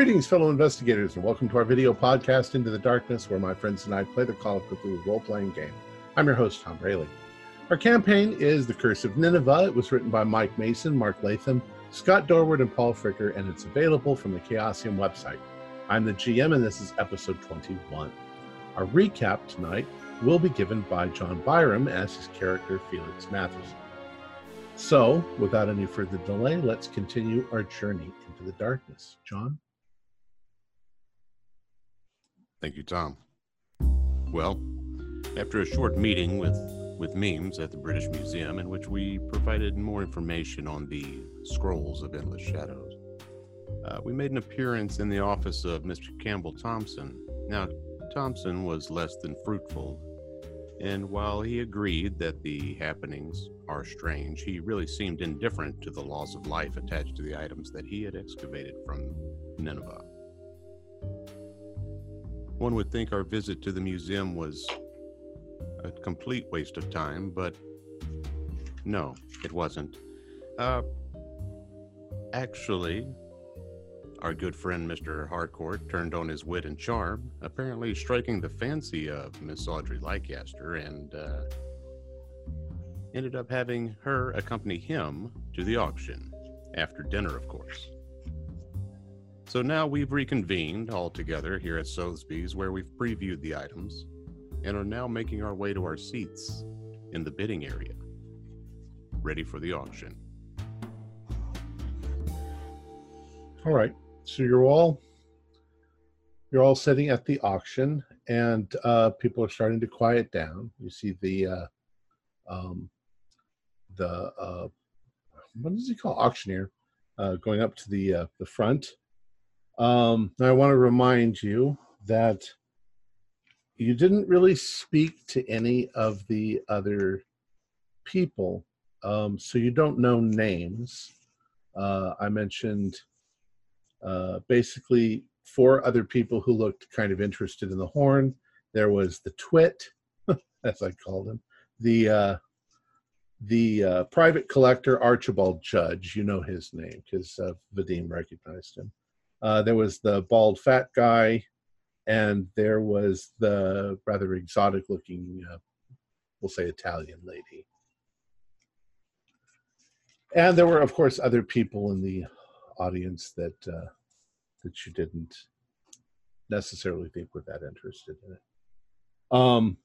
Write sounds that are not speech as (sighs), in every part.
Greetings, fellow investigators, and welcome to our video podcast, Into the Darkness, where my friends and I play the Call of Cthulhu role playing game. I'm your host, Tom Rayleigh. Our campaign is The Curse of Nineveh. It was written by Mike Mason, Mark Latham, Scott Dorward, and Paul Fricker, and it's available from the Chaosium website. I'm the GM, and this is episode 21. Our recap tonight will be given by John Byram as his character Felix Matheson. So, without any further delay, let's continue our journey into the darkness. John? Thank you, Tom. Well, after a short meeting with, with Memes at the British Museum, in which we provided more information on the scrolls of endless shadows, uh, we made an appearance in the office of Mr. Campbell Thompson. Now, Thompson was less than fruitful, and while he agreed that the happenings are strange, he really seemed indifferent to the loss of life attached to the items that he had excavated from Nineveh. One would think our visit to the museum was a complete waste of time, but no, it wasn't. Uh, actually, our good friend Mr. Harcourt turned on his wit and charm, apparently striking the fancy of Miss Audrey Leicester, and uh, ended up having her accompany him to the auction, after dinner, of course. So now we've reconvened all together here at Sotheby's, where we've previewed the items and are now making our way to our seats in the bidding area, ready for the auction. All right. So you're all you're all sitting at the auction, and uh, people are starting to quiet down. You see the uh, um, the uh, what does he call auctioneer uh, going up to the uh, the front. Um, I want to remind you that you didn't really speak to any of the other people, um, so you don't know names. Uh, I mentioned uh, basically four other people who looked kind of interested in the horn. There was the twit, (laughs) as I called him, the uh, the uh, private collector Archibald Judge. You know his name because uh, Vadim recognized him. Uh, there was the bald fat guy, and there was the rather exotic looking, uh, we'll say Italian lady. And there were, of course, other people in the audience that uh, that you didn't necessarily think were that interested in it. Um,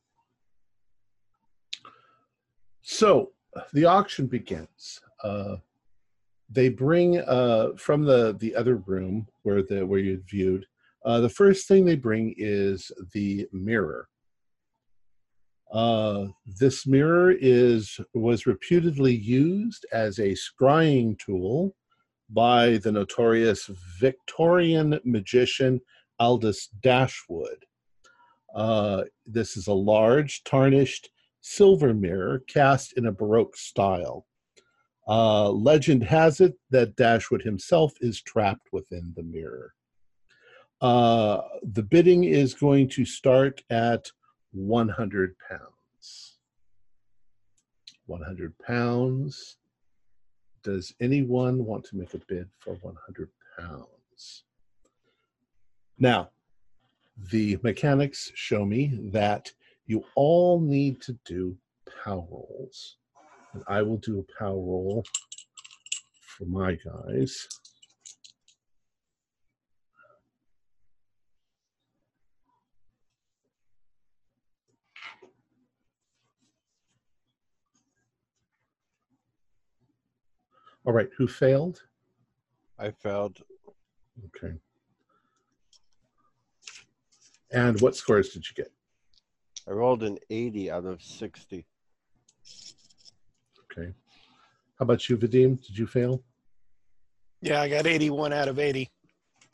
so the auction begins. Uh, they bring uh, from the the other room where the where you viewed. Uh, the first thing they bring is the mirror. Uh, this mirror is was reputedly used as a scrying tool by the notorious Victorian magician Aldous Dashwood. Uh, this is a large, tarnished silver mirror cast in a Baroque style. Uh, legend has it that Dashwood himself is trapped within the mirror. Uh, the bidding is going to start at 100 pounds. 100 pounds. Does anyone want to make a bid for 100 pounds? Now, the mechanics show me that you all need to do power rolls. And I will do a power roll for my guys. All right, who failed? I failed. Okay. And what scores did you get? I rolled an 80 out of 60. Okay. How about you, Vadim? Did you fail? Yeah, I got 81 out of 80.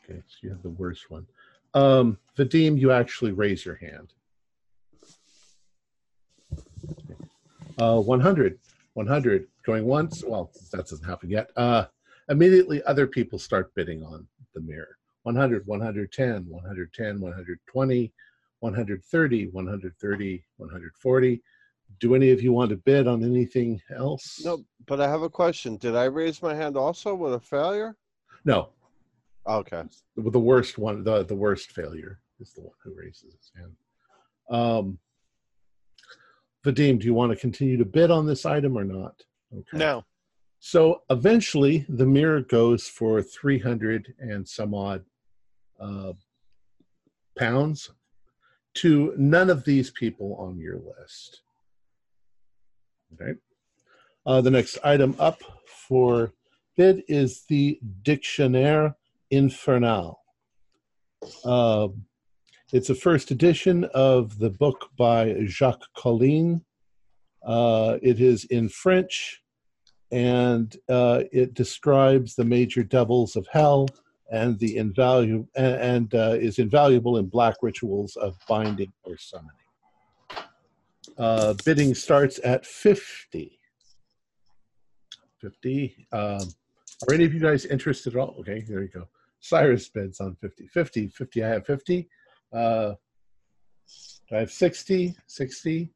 Okay, so you have the worst one. Um, Vadim, you actually raise your hand. Uh, 100. 100 going once. Well, that doesn't happen yet. Uh, immediately, other people start bidding on the mirror 100, 110, 110, 120, 130, 130, 140. Do any of you want to bid on anything else? No, but I have a question. Did I raise my hand also with a failure? No. Okay. the, the worst one, the the worst failure is the one who raises his hand. Um, Vadim, do you want to continue to bid on this item or not? Okay. No. So eventually, the mirror goes for three hundred and some odd uh, pounds to none of these people on your list. Okay. Uh, the next item up for bid is the Dictionnaire Infernal. Uh, it's a first edition of the book by Jacques Collin. Uh, it is in French, and uh, it describes the major devils of hell and the invaluable and, and uh, is invaluable in black rituals of binding or summoning. Uh, bidding starts at 50. 50. Um, are any of you guys interested at all? Okay, there you go. Cyrus bids on 50. 50. 50. I have 50. Uh, I have 60. 60.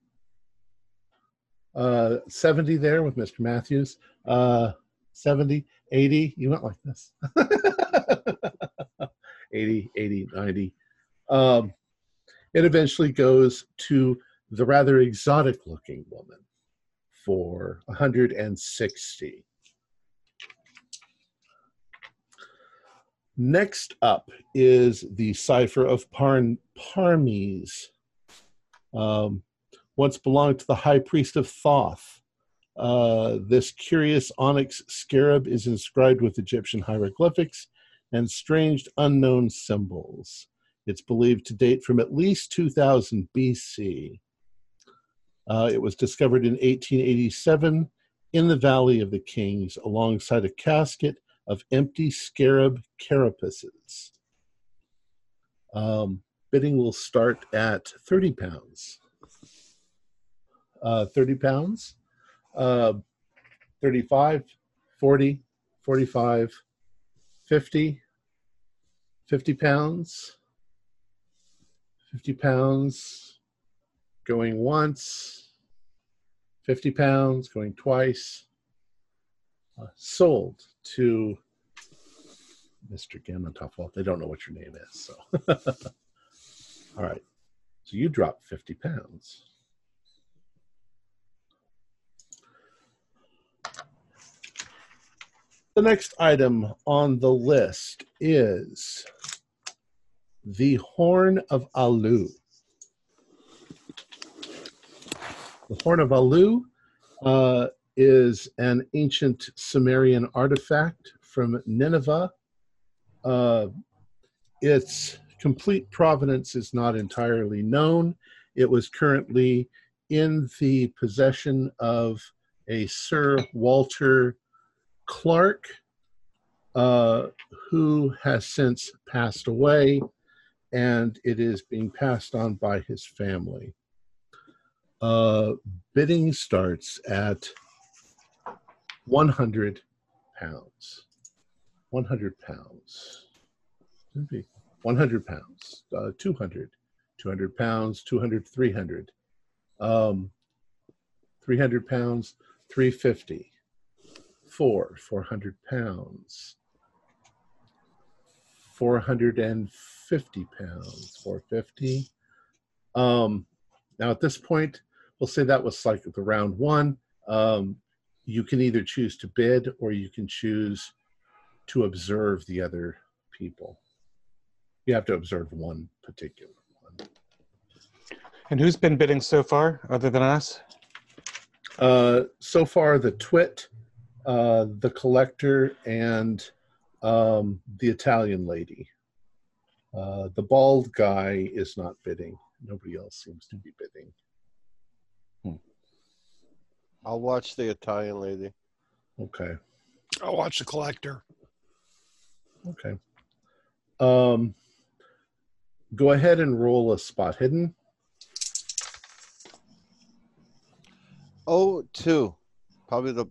Uh, 70 there with Mr. Matthews. Uh, 70. 80. You went like this. (laughs) 80, 80, 90. Um, it eventually goes to the rather exotic looking woman for 160. Next up is the cipher of Parn, Parmes. Um, once belonged to the high priest of Thoth. Uh, this curious onyx scarab is inscribed with Egyptian hieroglyphics and strange unknown symbols. It's believed to date from at least 2000 BC. Uh, it was discovered in 1887 in the Valley of the Kings alongside a casket of empty scarab carapaces. Um, bidding will start at 30 pounds. Uh, 30 pounds, uh, 35, 40, 45, 50, 50 pounds, 50 pounds, going once, 50 pounds, going twice, uh, sold to Mr. Gamontopol. They don't know what your name is, so. (laughs) All right. So you dropped 50 pounds. The next item on the list is the Horn of Alu. The Horn of Alu uh, is an ancient Sumerian artifact from Nineveh. Uh, its complete provenance is not entirely known. It was currently in the possession of a Sir Walter Clark, uh, who has since passed away, and it is being passed on by his family. Uh, bidding starts at 100 pounds. 100 pounds. 100 pounds. Uh, 200. 200 pounds. 200, 300. Um, 300 pounds. 350. Four. 400 pounds. 450 pounds. 450. Um, now at this point, we'll say that was like the round one. Um, you can either choose to bid or you can choose to observe the other people. You have to observe one particular one. And who's been bidding so far, other than us? Uh, so far, the Twit, uh, the Collector, and um, the Italian lady. Uh, the bald guy is not bidding. Nobody else seems to be bidding. I'll watch the Italian lady. Okay. I'll watch the collector. Okay. Um, go ahead and roll a spot hidden. Oh, two. Probably the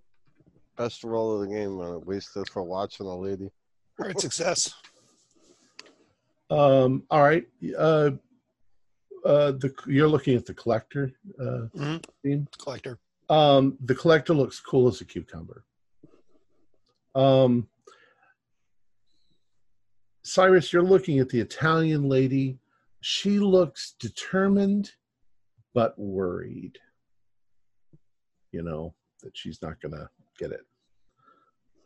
best roll of the game. Uh, wasted for watching a lady. All right, success. Um, all right. Uh, uh, the you're looking at the collector uh, Mhm. theme. Collector. Um, the collector looks cool as a cucumber. Um, Cyrus, you're looking at the Italian lady. She looks determined, but worried. You know that she's not gonna get it.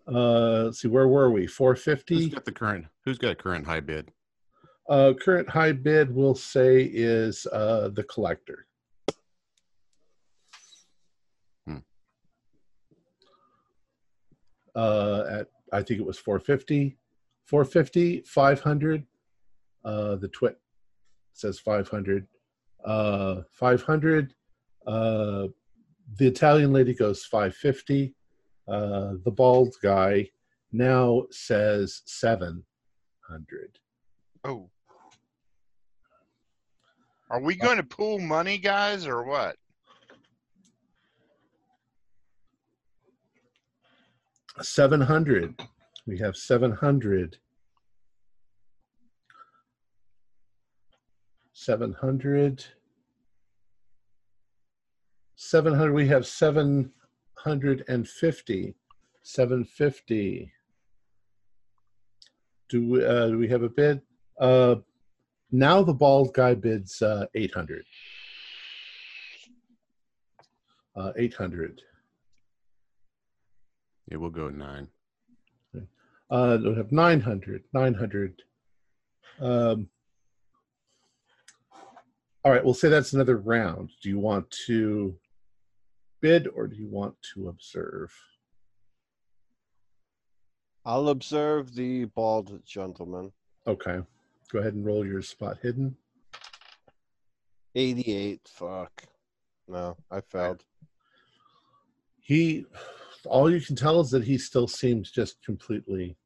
Uh, let's see, where were we? Who's 450. got the current? Who's got a current high bid? Uh, current high bid, we'll say, is uh, the collector. Hmm. Uh, at I think it was 450, 450, 500. Uh, the twit says 500. Uh, 500. Uh, the Italian lady goes 550. Uh, the bald guy now says 700. Oh. Are we going to pool money, guys, or what? Seven hundred. We have seven hundred. Seven hundred. Seven hundred. We have seven hundred and fifty. Seven fifty. Do we, uh, do we have a bid? Uh, now the bald guy bids uh, eight hundred. Uh, eight hundred. Yeah, we'll go nine. Uh, we'll have 900, 900. Um, all right, we'll say that's another round. Do you want to bid or do you want to observe? I'll observe the bald gentleman. Okay, go ahead and roll your spot hidden. 88. Fuck. No, I failed. He, all you can tell is that he still seems just completely,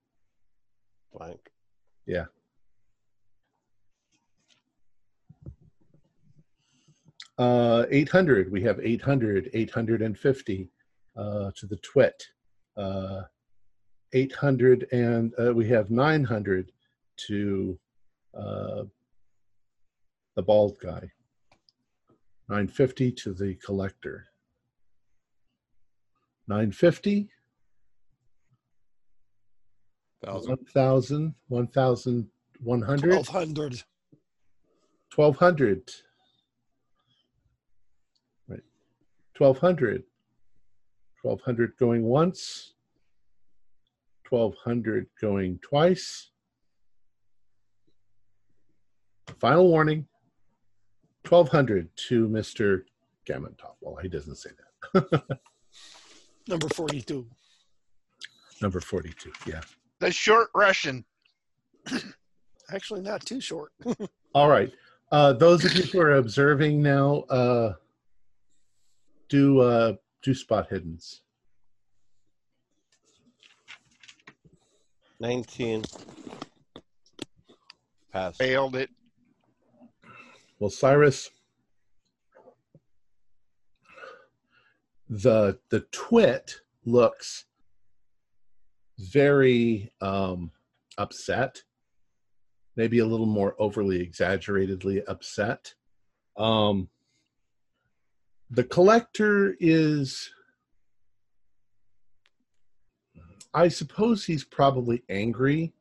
Blank. Yeah. Uh, 800. We have 800, 850 uh, to the twit. Uh, 800 and uh, we have 900 to uh, the bald guy. 950 to the collector. 950, Thousand. 1000, 1100, 1200. 1200. Right. 1200. 1200 going once. 1200 going twice. Final warning. 1200 to Mr. Gammon-Top. Well, he doesn't say that. (laughs) Number 42. Number 42. Yeah. The short Russian. (clears throat) Actually, not too short. (laughs) All right. Uh, those of you who are observing now, uh, do uh, do spot hiddens. 19. Pass. Failed it. Well, Cyrus, the the twit looks very um, upset, maybe a little more overly exaggeratedly upset. Um, the collector is, I suppose he's probably angry,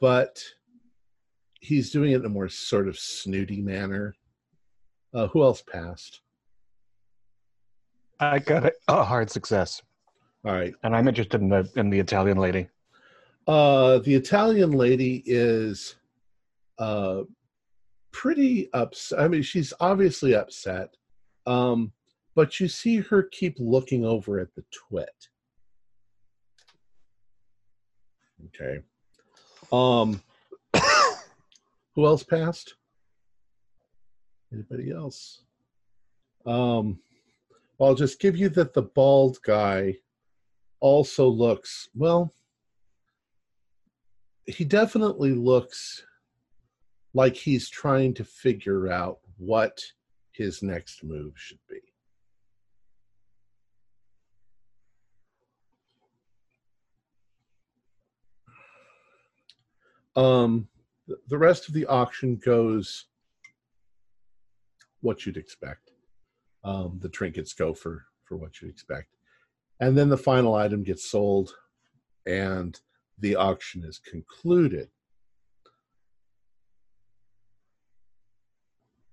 but he's doing it in a more sort of snooty manner. Uh, who else passed? I got a, a hard success, All right. and I'm interested in the in the Italian lady. Uh, the Italian lady is uh, pretty upset. I mean, she's obviously upset, um, but you see her keep looking over at the twit. Okay. Um, who else passed? Anybody else? Um, I'll just give you that the bald guy also looks well he definitely looks like he's trying to figure out what his next move should be. Um, the rest of the auction goes what you'd expect. Um, the trinkets go for for what you'd expect, and then the final item gets sold, and the auction is concluded.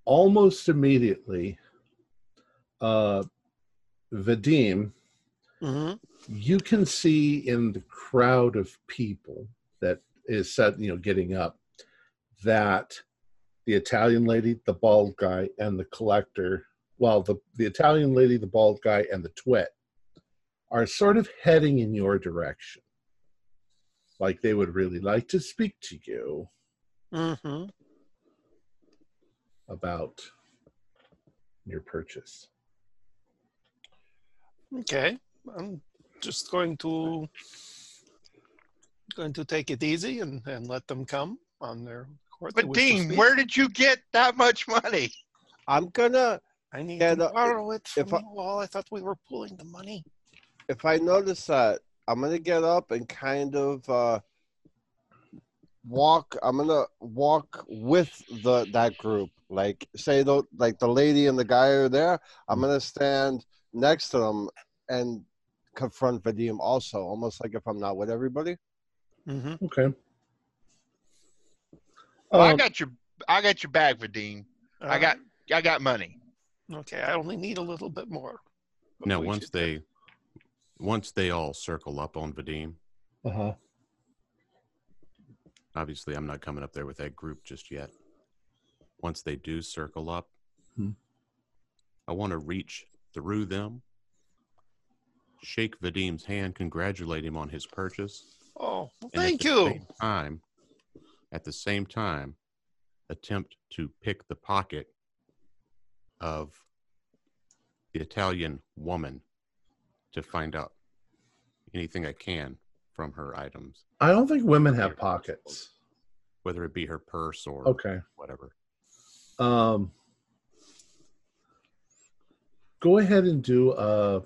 Almost immediately, uh, Vadim, mm-hmm. you can see in the crowd of people that is set, you know, getting up that the Italian lady, the bald guy, and the collector, well, the, the Italian lady, the bald guy, and the twit are sort of heading in your direction. Like they would really like to speak to you hmm about your purchase. Okay. I'm just going to going to take it easy and, and let them come on their But Dean, where did you get that much money? I'm gonna I need Yeah, to borrow it if from I- you all. I thought we were pooling the money. if I notice that, I'm gonna get up and kind of uh, walk. I'm gonna walk with the that group. Like say the like the lady and the guy are there. I'm gonna stand next to them and confront Vadim also, almost like if I'm not with everybody. hmm Okay. Well, I Um, got your I got your bag, Vadim. I got I got money. Okay, I only need a little bit more. Now, once should- they, once they all circle up on Vadim, uh-huh. obviously I'm not coming up there with that group just yet. Once they do circle up, Hmm. I want to reach through them, shake Vadim's hand, congratulate him on his purchase, Oh, well, and at thank the you. same time, at the same time, attempt to pick the pocket of the Italian woman to find out anything I can from her items, I don't think women have pockets. whether it be her purse or Okay. whatever. Um, go ahead and do a,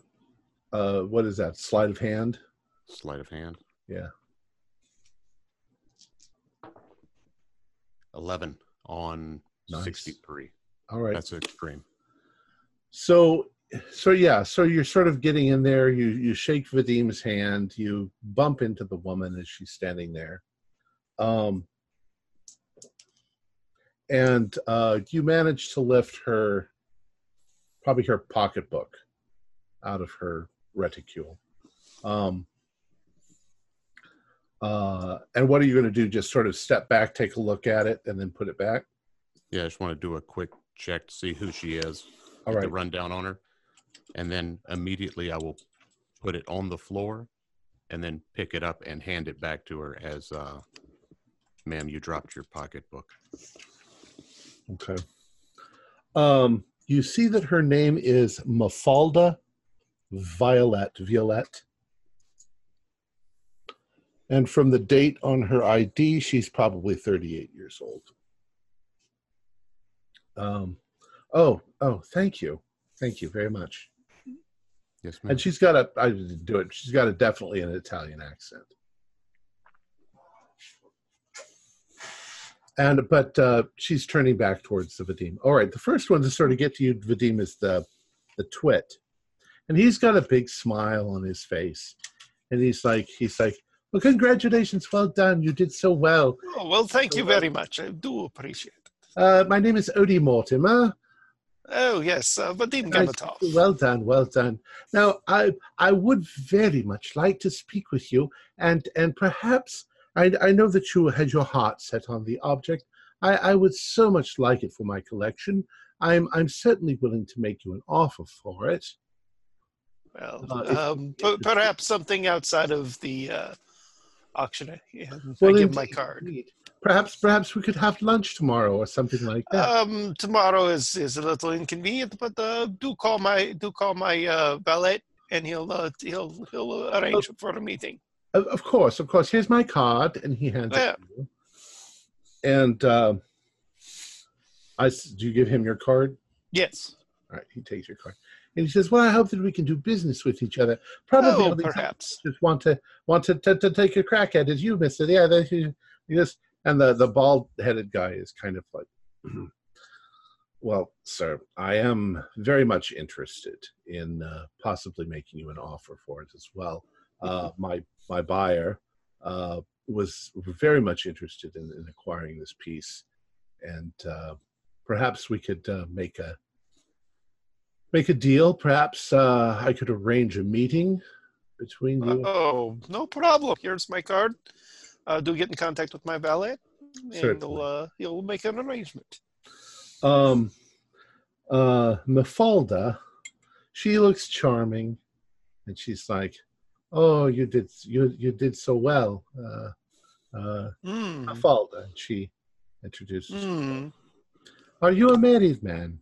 a what is that? Sleight of hand. Sleight of hand. Yeah. 11 on Nice. 63. All right. That's extreme. So, so yeah. So you're sort of getting in there. You you shake Vadim's hand. You bump into the woman as she's standing there. Um, and uh, you manage to lift her, probably her pocketbook, out of her reticule. Um, uh, and what are you going to do? Just sort of step back, take a look at it, and then put it back. Yeah, I just want to do a quick check to see who she is. All get the right. rundown on her. And then immediately I will put it on the floor and then pick it up and hand it back to her as, uh, ma'am, you dropped your pocketbook. Okay. Um, you see that her name is Mafalda Violet. Violet. And from the date on her ID, she's probably 38 years old. Um, oh, oh, thank you. Thank you very much. Yes, ma'am. And she's got a, I didn't do it, she's got a definitely an Italian accent. And, but uh, she's turning back towards the Vadim. All right, the first one to sort of get to you, Vadim, is the, the twit. And he's got a big smile on his face. And he's like, he's like, well, congratulations, well done. You did so well. Oh, well, thank you very much. I do appreciate it. Uh, my name is Odie Mortimer. Oh, yes, uh, Vadim Gamatov. to- Well done, well done. Now, I I would very much like to speak with you, and and perhaps I I know that you had your heart set on the object. I I would so much like it for my collection. I'm I'm certainly willing to make you an offer for it. Well, Uh, um, if perhaps something outside of the uh, auction. I, and Well, I give my card. indeed. Perhaps perhaps we could have lunch tomorrow or something like that. Um, tomorrow is, is a little inconvenient, but uh, do call my do call my uh, valet, and he'll uh, he'll he'll arrange for a meeting. Of, course, of course. Here's my card, and he hands Yeah. it to you. And uh, I do you give him your card? Yes. All right, he takes your card. And he says, Well, I hope that we can do business with each other. Probably Oh, perhaps. just want to want to, to, to take a crack at it. You, Mister. Yeah, that you yes. And the, the bald headed guy is kind of like (clears throat) Well, sir, I am very much interested in uh, possibly making you an offer for it as well. Uh, my my buyer uh, was very much interested in, in acquiring this piece, and uh, perhaps we could uh, make a make a deal. Perhaps uh, I could arrange a meeting between you. Oh, no problem. Here's my card. Uh, do get in contact with my valet, and Certainly. he'll, uh, he'll make an arrangement. Um, uh, Mafalda, she looks charming, and she's like, "Oh, you did you you did so well, uh, uh, Mm. Mafalda." And she introduces. Mm. Are you a married man?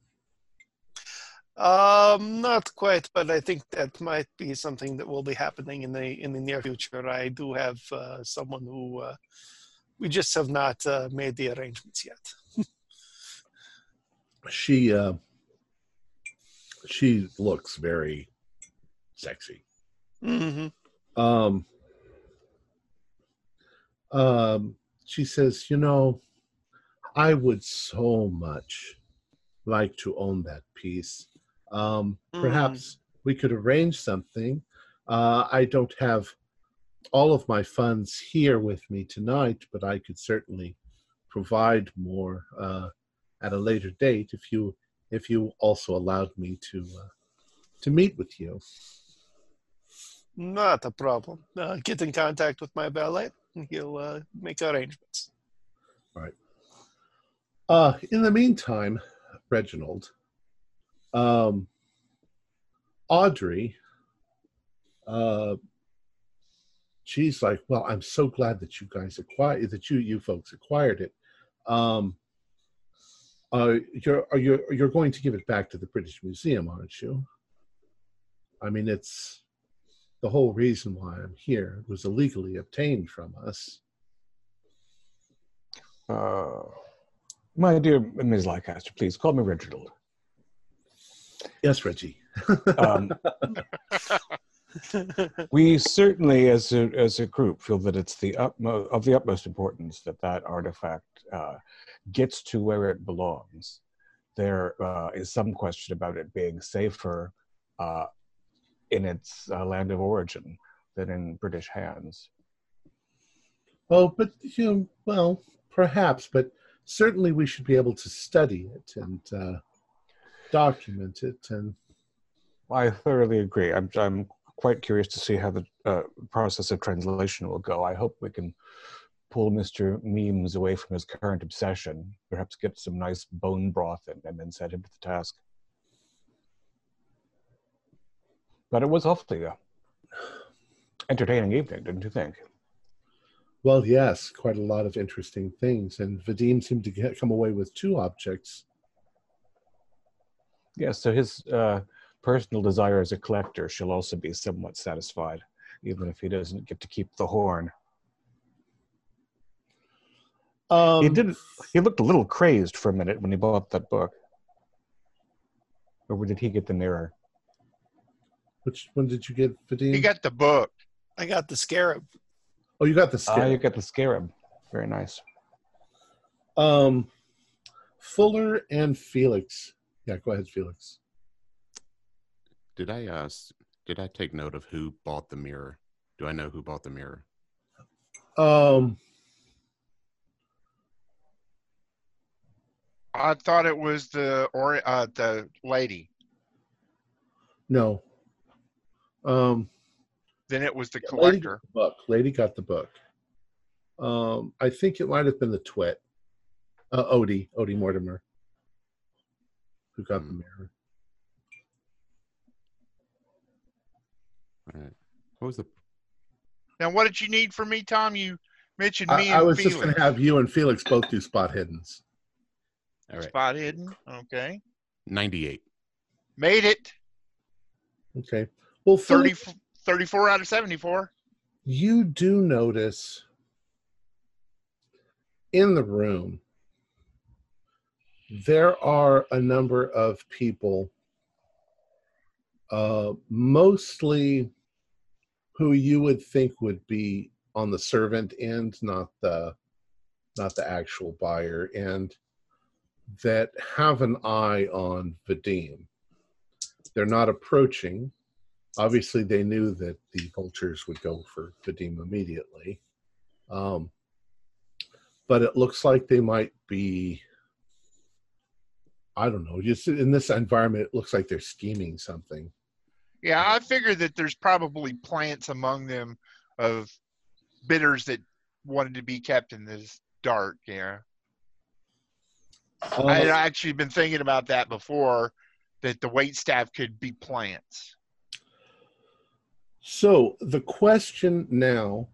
Um, not quite, but I think that might be something that will be happening in the in the near future. I do have uh, someone who uh, we just have not uh, made the arrangements yet. (laughs) She uh, she looks very sexy. hmm um, um, she says, You know, I would so much like to own that piece. Um, Mm. Perhaps we could arrange something. Uh, I don't have all of my funds here with me tonight, but I could certainly provide more uh, at a later date if you if you also allowed me to uh, to meet with you. Not a problem. Uh, get in contact with my valet. and He'll uh, make arrangements. Right. Uh, in the meantime, Reginald, um, Audrey, uh, she's like, "Well, I'm so glad that you guys acquired that you you folks acquired it. Um, uh, you're are you you're going to give it back to the British Museum, aren't you? I mean, it's the whole reason why I'm here. It was illegally obtained from us. Uh, my dear Ms. Leicester, please call me Reginald. Yes, Reggie. Um, we certainly, as a, as a group, feel that it's the utmost, of the utmost importance that that artifact uh, gets to where it belongs. There uh, is some question about it being safer uh, in its uh, land of origin than in British hands. Oh, but you know, well, perhaps, but certainly we should be able to study it and uh, document it. And I thoroughly agree. I'm, I'm quite curious to see how the uh, process of translation will go. I hope we can pull Mr. Memes away from his current obsession, perhaps get some nice bone broth in him and set him to the task. But it was awfully a entertaining evening, didn't you think? well, yes, quite a lot of interesting things. And Vadim seemed to get, come away with two objects. Yes, so his uh, personal desire as a collector shall also be somewhat satisfied, even if he doesn't get to keep the horn. Um, he did. He looked a little crazed for a minute when he bought that book. Or did he get the mirror? Which one did you get, Vadim? He got the book. I got the scarab. oh, you got the Ah, skin. you got the scarab. Very nice. um, Fuller and Felix. Yeah, go ahead, Felix. Did I uh s- did I take note of who bought the mirror? Do I know who bought the mirror? Um, I thought it was the or uh, the lady. no. Um, Then it was the Yeah, Lady collector. got the book. Lady got the book. Um, I think it might have been the twit. Uh, Odie, Odie Mortimer, who got the Hmm. mirror. All right. What was the Now, what did you need from me, Tom? You mentioned me I and was Felix. just going to have you and Felix both do spot hiddens. all right? Spot hidden. Okay. Ninety eight. Made it. Okay. Well, 30, Felix, 34 out of 74. you do notice in the room there are a number of people uh, mostly who you would think would be on the servant end not the not the actual buyer and that have an eye on Vadim. They're not approaching. Obviously, they knew that the vultures would go for Vadim immediately. Um, but it looks like they might be I don't know. Just in this environment, it looks like they're scheming something. Yeah, I figure that there's probably plants among them of bidders that wanted to be kept in this dark. Yeah, uh, I had actually been thinking about that before. That the wait staff could be plants. so the question now,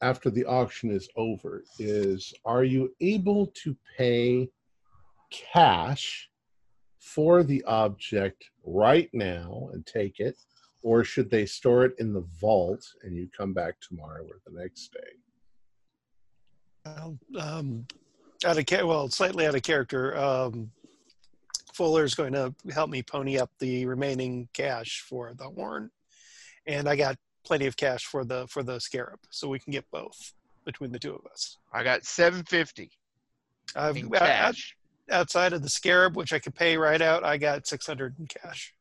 after the auction is over, is: Are you able to pay cash for the object right now and take it, or should they store it in the vault and you come back tomorrow or the next day? Well, um, out of cha- well, slightly out of character. Um, Fuller's going to help me pony up the remaining cash for the horn, and I got plenty of cash for the for the scarab, so we can get both between the two of us. I got 750 I've in out- out- cash. Outside of the scarab, which I could pay right out. I got six hundred in cash,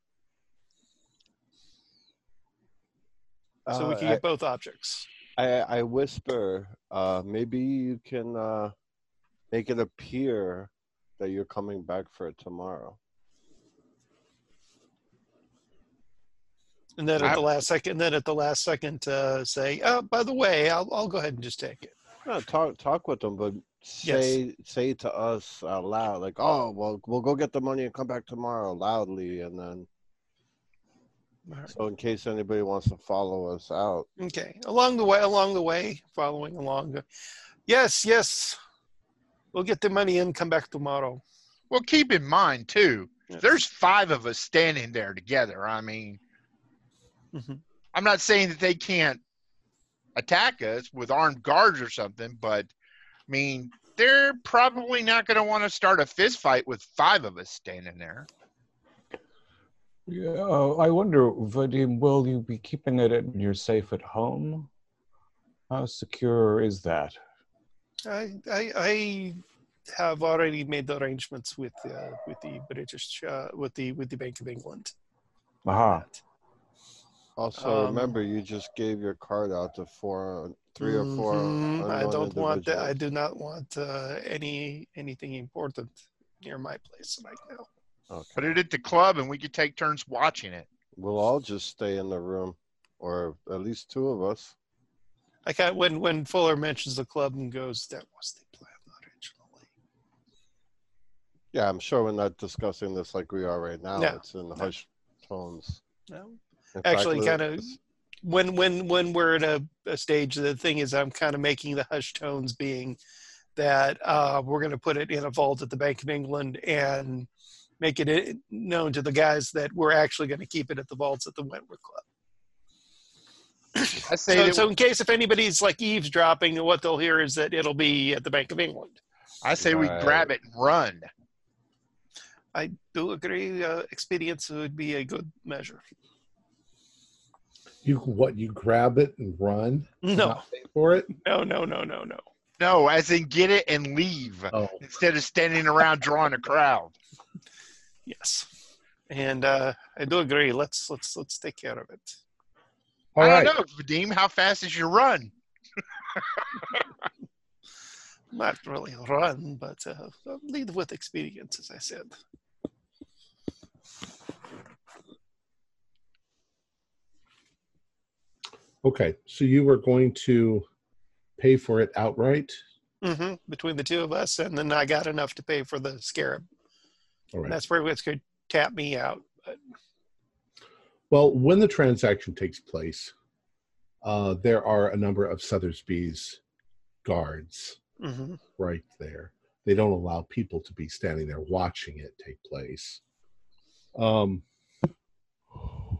so we Uh, can I- get both objects. I, I whisper, uh, maybe you can uh, make it appear that you're coming back for it tomorrow. And then at I- the last second, then at the last second, uh, say, "Oh, by the way, I'll I'll go ahead and just take it." No, talk talk with them, but say say to us out loud, like, "Oh, well, we'll go get the money and come back tomorrow," loudly, and then All right. so in case anybody wants to follow us out. Okay. Along the way, along the way, following along. Yes, yes. We'll get the money in. Come back tomorrow. Well, keep in mind too, Yes. there's five of us standing there together. I mean, Mhm. I'm not saying that they can't attack us with armed guards or something, but I mean, they're probably not going to want to start a fist fight with five of us standing there. Yeah, uh, I wonder, Vadim, will you be keeping it in your safe at home? How secure is that? I I, I have already made the arrangements with uh, with the British uh, with the with the Bank of England. Aha. Also, Um, remember, you just gave your card out to four, three or 4 Mhm. I don't want that. I do not want uh, any anything important near my place right now. Okay. Put it at the club, and we could take turns watching it. We'll all just stay in the room, or at least two of us. I got when when Fuller mentions the club and goes, "That was the plan originally." Yeah, I'm sure we're not discussing this like we are right now. No, It's in no. hushed tones. No. In Actually, kinda- let's- when when when we're at a, a stage the thing is i'm kind of making the hushed tones being that uh, we're going to put it in a vault at the bank of england and make it known to the guys that we're actually going to keep it at the vaults at the wentworth club. I say so, so in case if anybody's like eavesdropping what they'll hear is that it'll be at the bank of england. I say we grab it and run. i do agree uh, expedience would be a good measure You what? You grab it and run? no not pay for it? no no no no no No, as in get it and leave Oh, instead of standing around drawing a crowd. yes and uh, i do agree let's let's let's take care of it all I right. don't know, Vadim. How fast is your run? (laughs) not really run, but uh, lead with experience, as I said. Okay, so you were going to pay for it outright. hmm Between the two of us, and then I got enough to pay for the scarab. All And that's where it's going to tap me out. But Well, when the transaction takes place, uh, there are a number of Sotheby's guards hmm right there. They don't allow people to be standing there watching it take place. Um,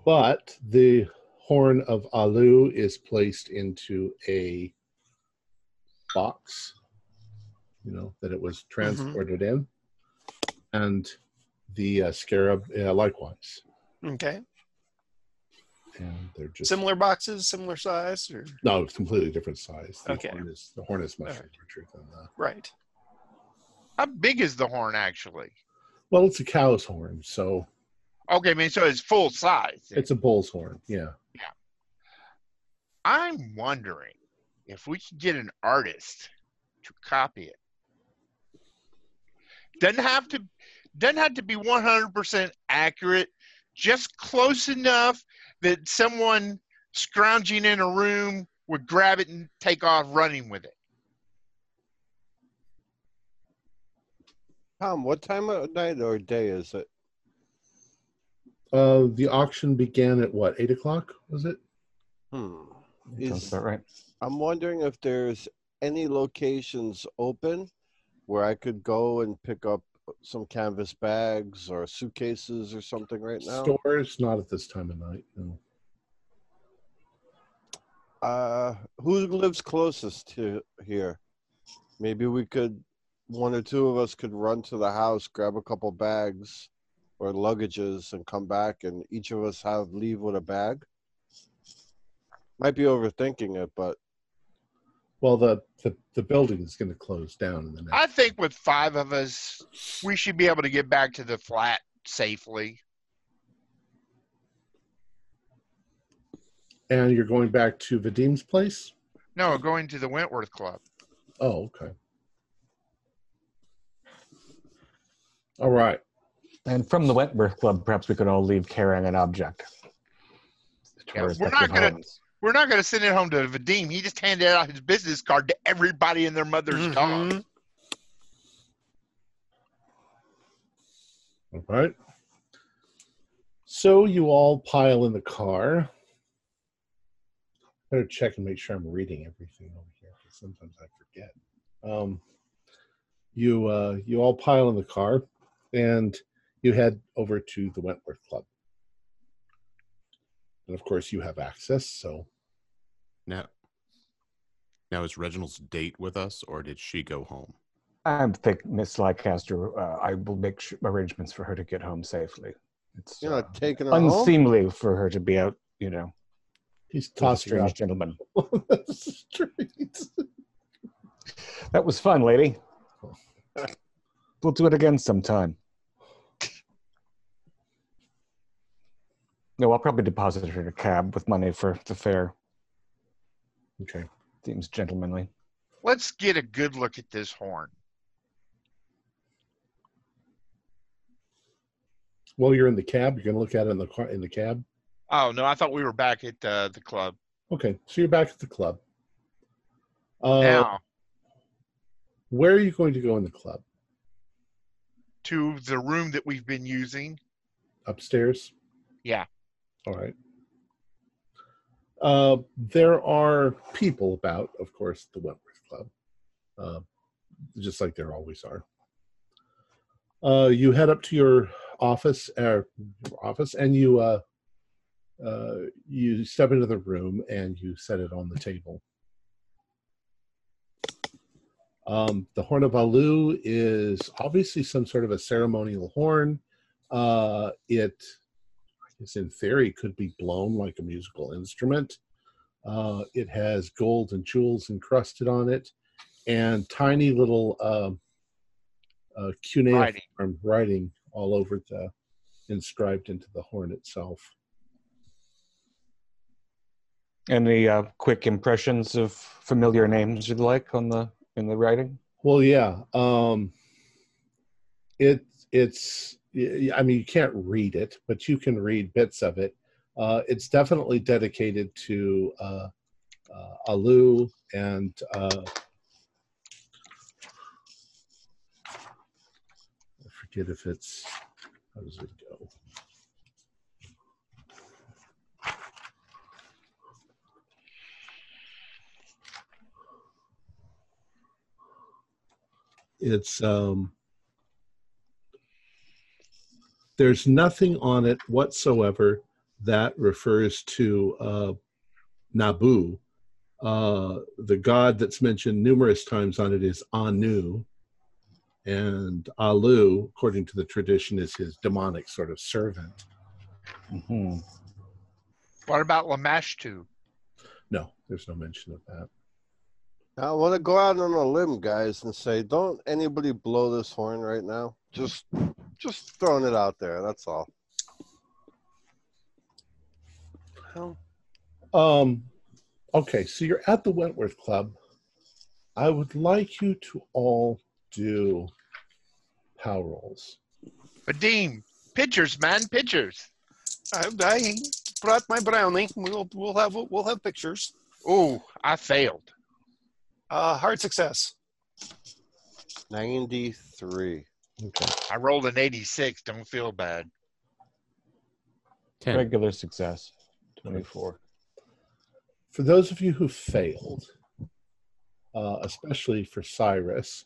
but the horn of Alu is placed into a box, you know, that it was transported in, and the uh, scarab uh, likewise. okay, And they're just similar boxes, similar size, or no, it's completely different size. The Okay. horn is the horn is much All right. larger than the. right? How big is the horn actually? Well, it's a cow's horn, so Okay, I mean, so it's full size. it's a bull's horn. Yeah. I'm wondering if we could get an artist to copy it. Doesn't have to Doesn't have to be 100% accurate, just close enough that someone scrounging in a room would grab it and take off running with it. Tom, what time of night or day is it? Uh, the auction began at what? Eight o'clock? Was it? Hmm. Sounds Is, about right. I'm wondering if there's any locations open where I could go and pick up some canvas bags or suitcases or something right now. Stores? Not at this time of night. No. Uh, who lives closest to here? Maybe we could, one or two of us could run to the house, grab a couple bags or luggages, and come back, and each of us have leave with a bag. Might be overthinking it, but Well, the the, the building is going to close down in the next. I think with five of us, we should be able to get back to the flat safely. and you're going back to Vadim's place. No, going to the Wentworth Club. Oh, okay. All right. And from the Wentworth Club, perhaps we could all leave carrying an object. Yeah, we're not gonna- homes. We're not going to send it home to Vadim. He just handed out his business card to everybody and their mother's Mhm. dog. All right. So you all pile in the car. Better check and make sure I'm reading everything over here because sometimes I forget. Um, you uh, you all pile in the car, and you head over to the Wentworth Club. And of course, you have access. So Now, now is Reginald's date with us, or did she go home? I think Miss Leicester, uh, I will make sh- arrangements for her to get home safely. It's you're uh, not taking her home. unseemly for her to be out, you know, he's with a tossing strange off gentleman. (laughs) the streets. That was fun, lady. (laughs) We'll do it again sometime. No, I'll probably deposit her in a cab with money for the fare. Okay. Seems gentlemanly. Let's get a good look at this horn. Well, you're in the cab, you're gonna look at it in the car in the cab. Oh no, I thought we were back at uh, the club. Okay, so you're back at the club. Uh, now where are you going to go in the club? to the room that we've been using. Upstairs. Yeah. All right. Uh, there are people about, of course, the Wentworth Club, uh, just like there always are. Uh, you head up to your office, your office, and you uh, uh, you step into the room and you set it on the table. Um, the horn of Alu is obviously some sort of a ceremonial horn. Uh, it, I guess, in theory, could be blown like a musical instrument. Uh, it has gold and jewels encrusted on it, and tiny little um uh, cuneiform Writing. writing all over the inscribed into the horn itself. Any uh, quick impressions of familiar names you'd like on the in the writing? Well, yeah. Um, it it's. I mean, you can't read it, but you can read bits of it. Uh, it's definitely dedicated to uh, uh, Alu and. Uh, I forget if it's. How does it go? It's um, there's nothing on it whatsoever that refers to uh, Nabu. Uh, the god that's mentioned numerous times on it is Anu, and Alu, according to the tradition, is his demonic sort of servant. hmm What about Lamashtu? No, there's no mention of that. I want to go out on a limb, guys, and say, don't anybody blow this horn right now. Just, just throwing it out there. That's all. Well, Um, okay, so you're at the Wentworth Club. I would like you to all do power rolls. Vadim, pictures, man, pictures. I, I brought my brownie. We'll we'll have we'll have pictures. Oh, I failed. Uh, hard success. 93. Okay. I rolled an 86. Don't feel bad. 10. Regular success. 24. For those of you who failed, uh, especially for Cyrus,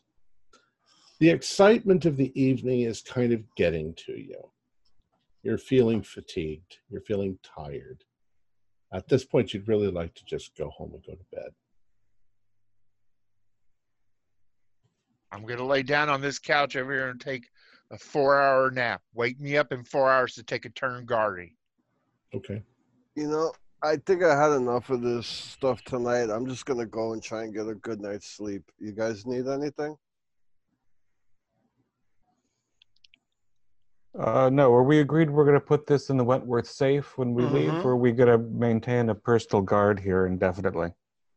the excitement of the evening is kind of getting to you. You're feeling fatigued. You're feeling tired. At this point, you'd really like to just go home and go to bed. I'm going to lay down on this couch over here and take a four hour nap. Wake me up in four hours to take a turn guarding. Okay. You know, I think I had enough of this stuff tonight. I'm just going to go and try and get a good night's sleep. You guys need anything? Uh, no, are we agreed we're going to put this in the Wentworth safe when we leave, Mhm. or are we going to maintain a personal guard here indefinitely?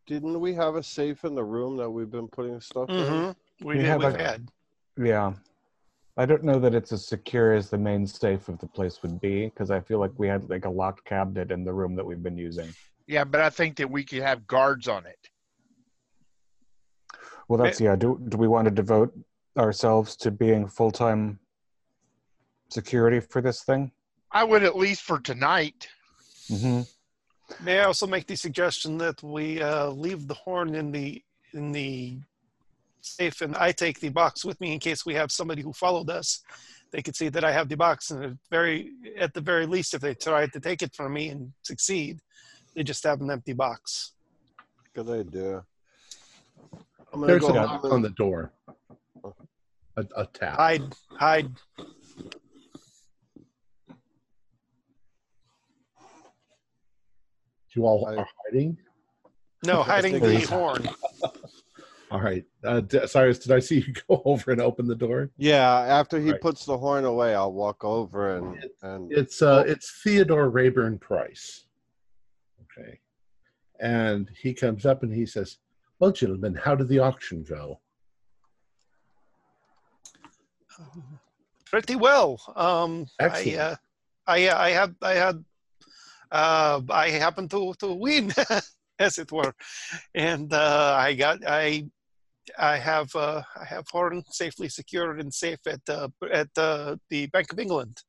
Didn't we have a safe in the room that we've been putting stuff in? We We did. have We've a- had. Yeah. I don't know that it's as secure as the main safe of the place would be, because I feel like we had like a locked cabinet in the room that we've been using. Yeah, but I think that we could have guards on it. Well, that's yeah. Do do we want to devote ourselves to being full time security for this thing? I would at least for tonight. hmm May I also make the suggestion that we uh, leave the horn in the in the safe, and I take the box with me in case we have somebody who followed us. They could see that I have the box, and at very at the very least, if they try to take it from me and succeed, they just have an empty box. Good idea. I'm gonna There's go a home knock on the door. A, a tap. Hide, hide. You all I- are hiding. No, hiding the he's- horn. All right. Uh, D- Cyrus, did I see you (laughs) go over and open the door? Yeah, after he Right. puts the horn away, I'll walk over and and It's uh, it's Theodore Rayburn Price. Okay, and he comes up and he says, "Well, gentlemen, how did the auction go?" Pretty well. Um, I, uh, I, I had, I had, uh, I happened to to win, (laughs) as it were, and uh, I got, I, I have, uh, I have horn safely secured and safe at uh, at uh, the Bank of England.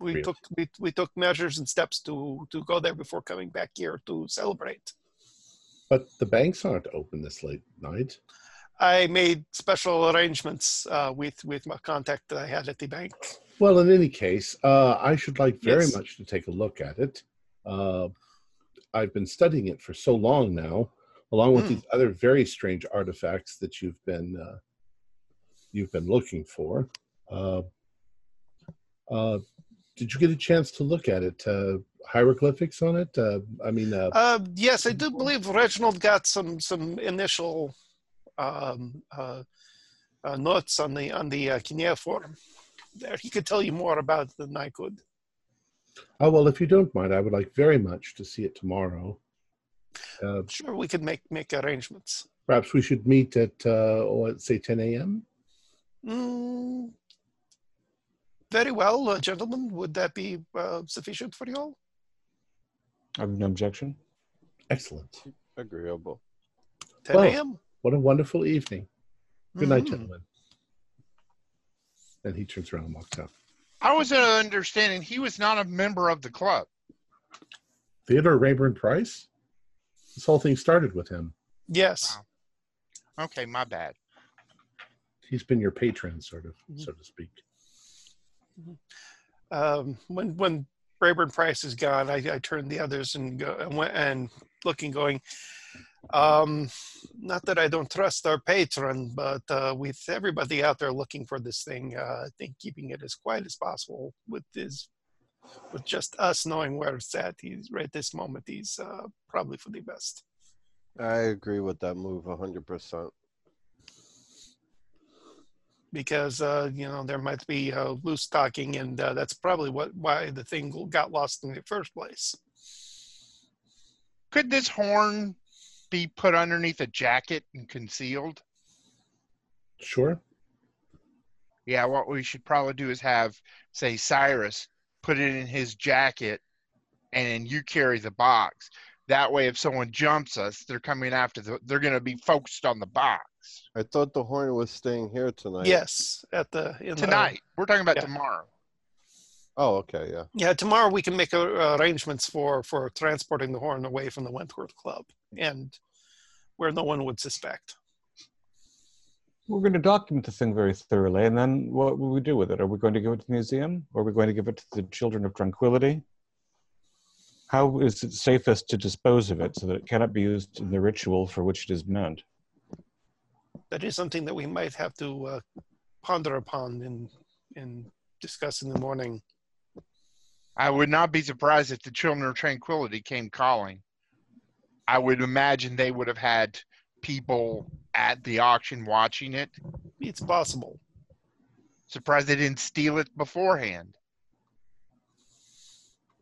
We Really? took we, we took measures and steps to to go there before coming back here to celebrate. But the banks aren't open this late night. I made special arrangements uh, with with my contact that I had at the bank. Well, in any case, uh, I should like very Yes. much to take a look at it. Uh, I've been studying it for so long now, along with Hmm. these other very strange artifacts that you've been uh, you've been looking for. Uh, uh, did you get a chance to look at it? Uh, hieroglyphics on it? Uh, I mean, uh, Uh, yes, I do believe Reginald got some some initial um, uh, uh, notes on the on the uh, cuneiform. There, he could tell you more about it than I could. oh well, if you don't mind, I would like very much to see it tomorrow. Uh, Sure, we could make make arrangements. perhaps we should meet at uh, let's say 10 a.m. Mm, very well, uh, gentlemen. Would that be uh, sufficient for you all? I have no objection. Excellent. agreeable. 10 Well, a.m. What a wonderful evening. Good night, Mhm. gentlemen. Then he turns around and walks out. I was under the understanding he was not a member of the club. Theodore Rayburn Price? This whole thing started with him. Yes. Wow. Okay, my bad. He's been your patron, sort of, Mhm. so to speak. um, when when Rayburn Price is gone, I, I turned the others and go and went and looking, going. Um, not that I don't trust our patron, but uh, with everybody out there looking for this thing, uh, I think keeping it as quiet as possible with his, with just us knowing where it's at, he's right this moment, he's uh, probably for the best. I agree with that move hundred percent. because uh, you know there might be uh, loose talking, and uh, that's probably what why the thing got lost in the first place. Could this horn be put underneath a jacket and concealed? Sure. Yeah, what we should probably do is have, say, Cyrus put it in his jacket, and then you carry the box. That way, if someone jumps us, they're coming after the. They're going to be focused on the box I thought the horn was staying here tonight. Yes, at the in the- tonight. We're talking about Yeah. tomorrow. Oh, okay, yeah. yeah, tomorrow we can make uh, arrangements for for transporting the horn away from the Wentworth Club and where no one would suspect. We're going to document the thing very thoroughly, and then what will we do with it? Are we going to give it to the museum? Or are we going to give it to the Children of Tranquility? How is it safest to dispose of it so that it cannot be used in the ritual for which it is meant? That is something that we might have to uh, ponder upon and and discuss in the morning. I would not be surprised if the Children of Tranquility came calling. I would imagine they would have had people at the auction watching it. It's possible. Surprised they didn't steal it beforehand.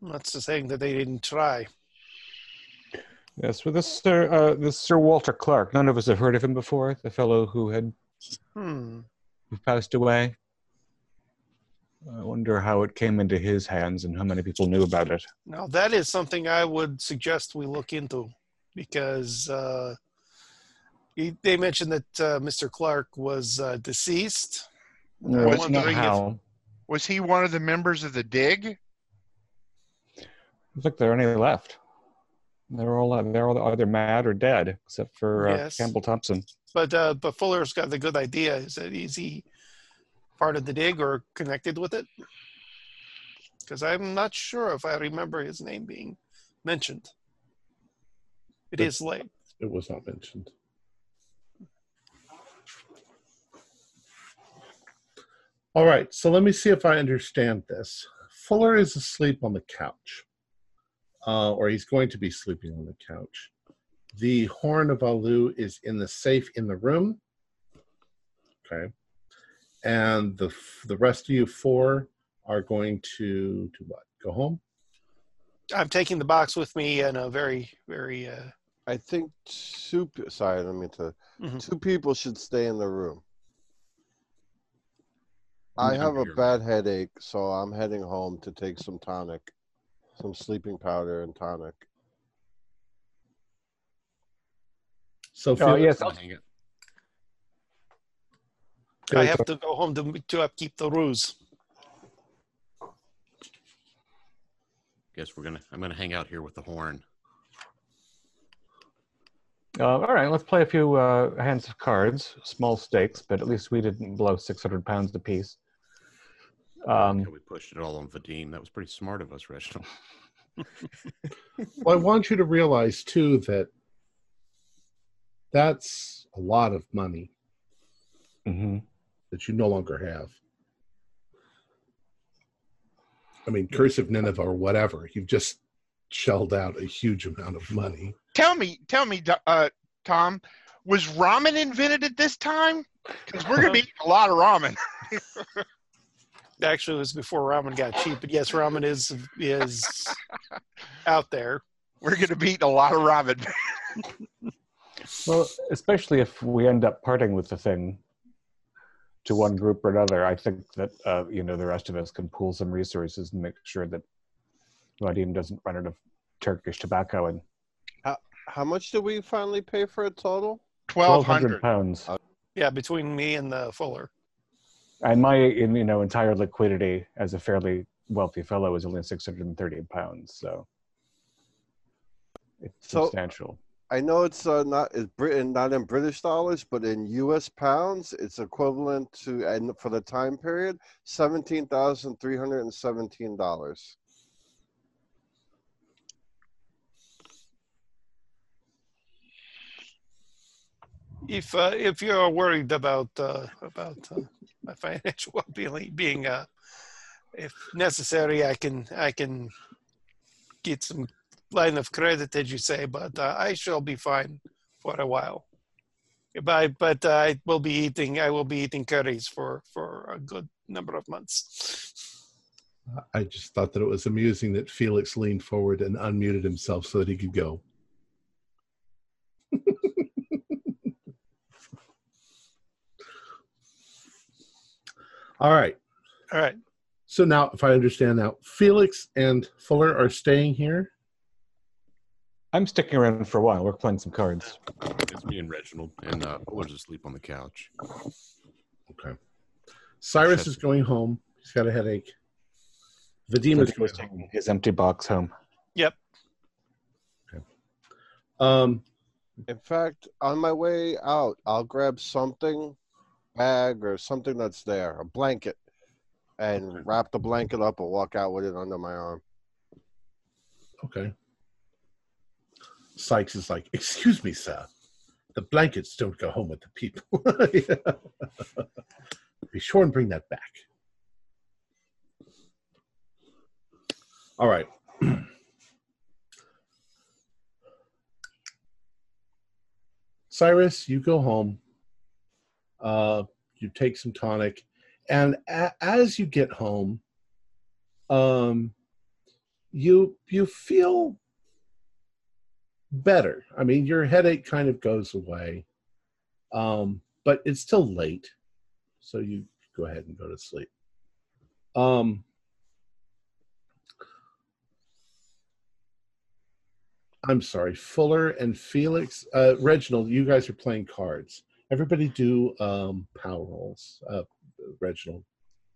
That's the thing that they didn't try. Yes, well, this Sir, uh, this Sir Walter Clark. None of us have heard of him before. The fellow who had Hmm. who passed away. I wonder how it came into his hands and how many people knew about it. Now that is something I would suggest we look into because uh, he, they mentioned that uh, Mr. Clark was uh, deceased. No, I'm it's not wondering if- how. Was he one of the members of the dig? Looks like there are any left. They're all they're all either mad or dead, except for uh, Yes. Campbell Thompson. But uh, but Fuller's got the good idea. Is that is he part of the dig or connected with it? Because I'm not sure if I remember his name being mentioned. It is late. It was not mentioned. All right, so let me see if I understand this. Fuller is asleep on the couch, uh, or he's going to be sleeping on the couch. The horn of Alu is in the safe in the room. Okay, and the the rest of you four are going to to what? Go home. I'm taking the box with me and a very very. Uh, I think two. Sorry, I don't mean to. Mhm. Two people should stay in the room. I have a bad headache, so I'm heading home to take some tonic, some sleeping powder and tonic. So Oh, Felix, yes, I'll hang it. I have to go home to to upkeep the ruse. Guess we're gonna. I'm gonna hang out here with the horn. Uh, all right, let's play a few uh, hands of cards, small stakes, but at least we didn't blow 600 pounds apiece. Um, Yeah, we pushed it all on Vadim. That was pretty smart of us, Reginald. Well, I want you to realize too that that's a lot of money mhm. that you no longer have. I mean, Curse of Nineveh or whatever, you've just shelled out a huge amount of money. Tell me, tell me, uh, Tom, was ramen invented at this time? Because we're gonna be eating a lot of ramen. (laughs) Actually, it was before ramen got cheap, but yes, ramen is is out there. We're gonna be eating a lot of ramen. (laughs) Well, especially if we end up parting with the thing to one group or another, I think that uh, you know the rest of us can pool some resources and make sure that Vadim doesn't run out of Turkish tobacco and How much did we finally pay for a total? Twelve 1,200 hundred. pounds. Yeah, between me and the Fuller and my you know entire liquidity as a fairly wealthy fellow is only 630 pounds so. It's so, substantial. I know it's uh, not it's britain not in british dollars but in us pounds it's equivalent to and for the time period $17317 If uh, if you're worried about uh, about uh, my financial (laughs) well-being, being uh, if necessary, I can I can get some line of credit, as you say, but uh, I shall be fine for a while. But but uh, I will be eating I will be eating curries for for a good number of months. I just thought that it was amusing that Felix leaned forward and unmuted himself so that he could go. All right. All right. So now, if I understand now, Felix and Fuller are staying here. I'm sticking around for a while. We're playing some cards. It's me and Reginald, and uh, Fuller's asleep on the couch. Okay. Cyrus Shut- is going home. He's got a headache. Vadim is going was home. taking his empty box home. Yep. Um, In fact, on my way out, I'll grab something, bag or something that's there, a blanket, and wrap the blanket up and walk out with it under my arm. okay. Sykes is like, excuse me, sir. The blankets don't go home with the people. Be sure and bring that back. All right. (clears throat) Cyrus, you go home. Uh, you take some tonic, and a- as you get home, um, you you feel better. I mean, your headache kind of goes away, um, but it's still late, so you go ahead and go to sleep. Um, I'm sorry, Fuller and Felix, uh, Reginald. You guys are playing cards. Everybody do um, power rolls. Uh, Reginald,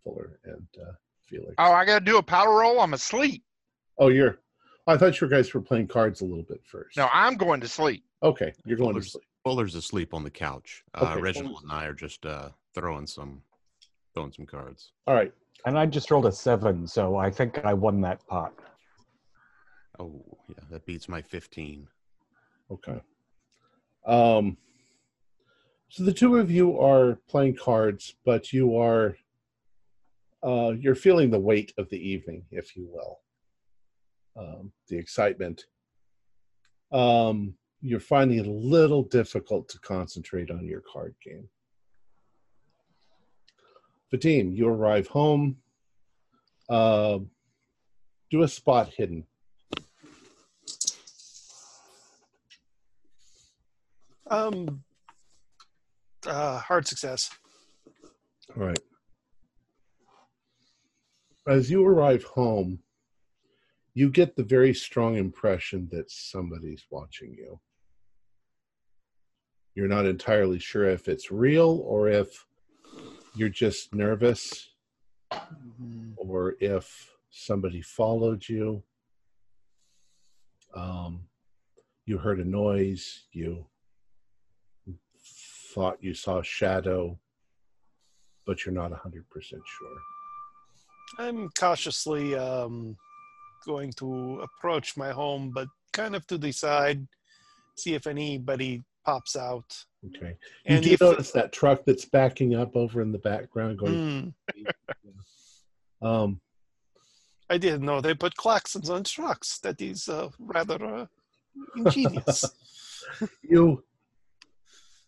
Fuller, and uh, Felix. Oh, I got to do a power roll. I'm asleep. Oh, you're. I thought you guys were playing cards a little bit first. No, I'm going to sleep. Okay, you're going to Fuller's- sleep. Fuller's asleep on the couch. Uh, Okay. Reginald and I are just uh, throwing some throwing some cards. All right. And I just rolled a seven, so I think I won that pot. Oh, yeah, that beats my 15. Okay. Um. So the two of you are playing cards, but you are. Uh, you're feeling the weight of the evening, if you will. Um, the excitement. Um, you're finding it a little difficult to concentrate on your card game. Vadim, you arrive home. Uh, do a spot hidden. Um, uh, hard success. All right. As you arrive home, you get the very strong impression that somebody's watching you. You're not entirely sure if it's real or if you're just nervous or if somebody followed you. Um, you heard a noise, you thought you saw a shadow, but you're not 100% sure. I'm cautiously um, going to approach my home, but kind of to the side, see if anybody pops out. Okay. You And do notice that truck that's backing up over in the background going, Hmm, (laughs) um, I didn't know they put klaxons on trucks. That is uh, rather uh, ingenious. (laughs) you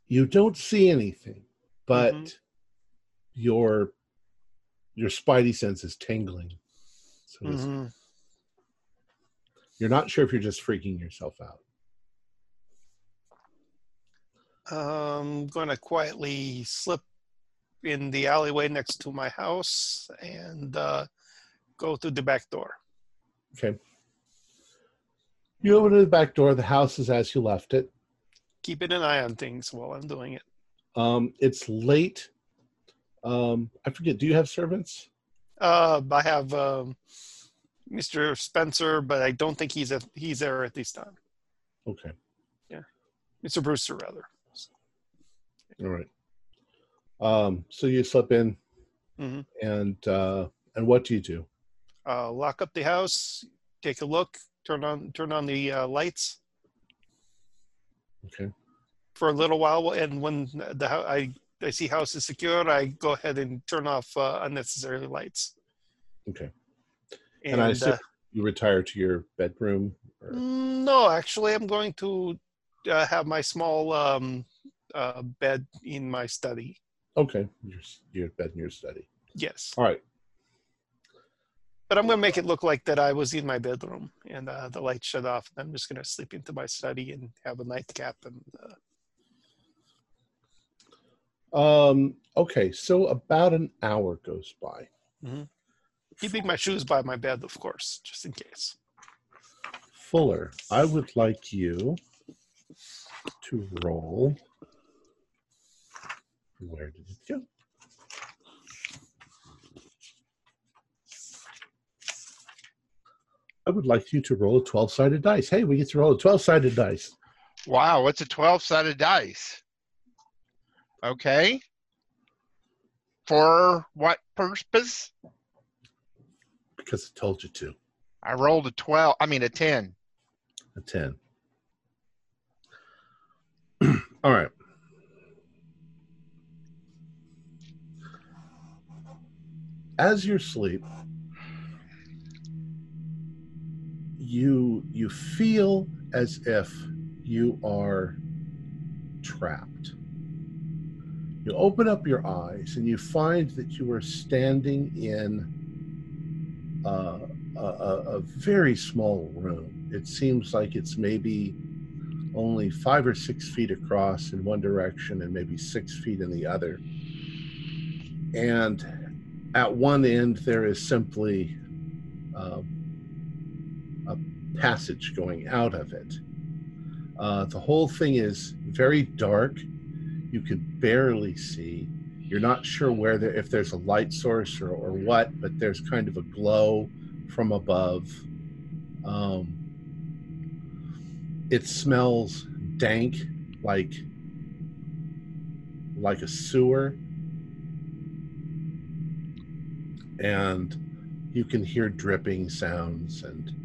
you don't see anything, but Mhm. your your spidey sense is tingling. So. Mhm. you're not sure if you're just freaking yourself out. I'm going to quietly slip in the alleyway next to my house and uh, go to the back door. Okay. You open the back door. The house is as you left it. Keeping an eye on things while I'm doing it. Um, it's late. Um, I forget. Do you have servants? Uh, I have um, Mr. Spencer, but I don't think he's at, he's there at this time. Okay. Yeah, Mr. Brewster, rather. All right. Um, so you slip in, Mhm. and uh, and what do you do? Uh, lock up the house, take a look, turn on turn on the uh, lights Okay. for a little while, and when the I I see house is secure, I go ahead and turn off uh, unnecessary lights. Okay. And, And I uh, you retire to your bedroom. Or, no, actually, I'm going to uh, have my small um, uh, bed in my study. okay. Your your bed in your study. Yes, All right. But I'm going to make it look like that I was in my bedroom and uh, the light shut off. And I'm just going to sleep into my study and have a nightcap and uh, Um, okay, so about an hour goes by. Keeping my shoes by my bed, of course, just in case. Fuller, I would like you to roll. Where did it go? I would like you to roll a 12 sided dice. Hey, we get to roll a 12 sided dice. Wow, what's a 12 sided dice? Okay. For what purpose? because I told you to. I rolled a 12, I mean a 10. A 10. (clears throat) All right. As you sleep, you you feel as if you are trapped. You open up your eyes and you find that you are standing in uh, a, a, very small room. It seems like it's maybe only five or six feet across in one direction and maybe six feet in the other. And at one end, there is simply a passage going out of it. Uh, the whole thing is very dark. You can barely see. You're not sure where there, if there's a light source or, or what, but there's kind of a glow from above. Um, it smells dank, like like a sewer, and you can hear dripping sounds, and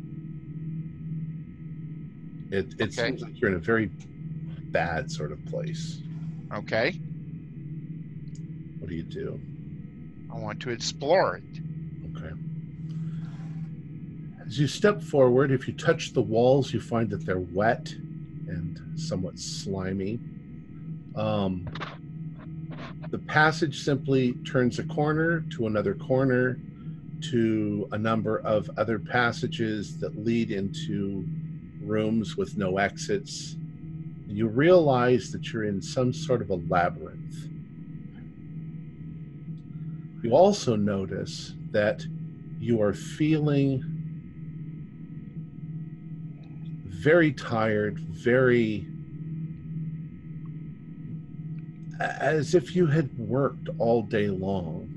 it it Okay. seems like you're in a very bad sort of place. Okay. What do you do? I want to explore it. Okay. As you step forward, if you touch the walls, you find that they're wet and somewhat slimy. Um, the passage simply turns a corner to another corner to a number of other passages that lead into rooms with no exits. You realize that you're in some sort of a labyrinth. You also notice that you are feeling very tired, very as if you had worked all day long.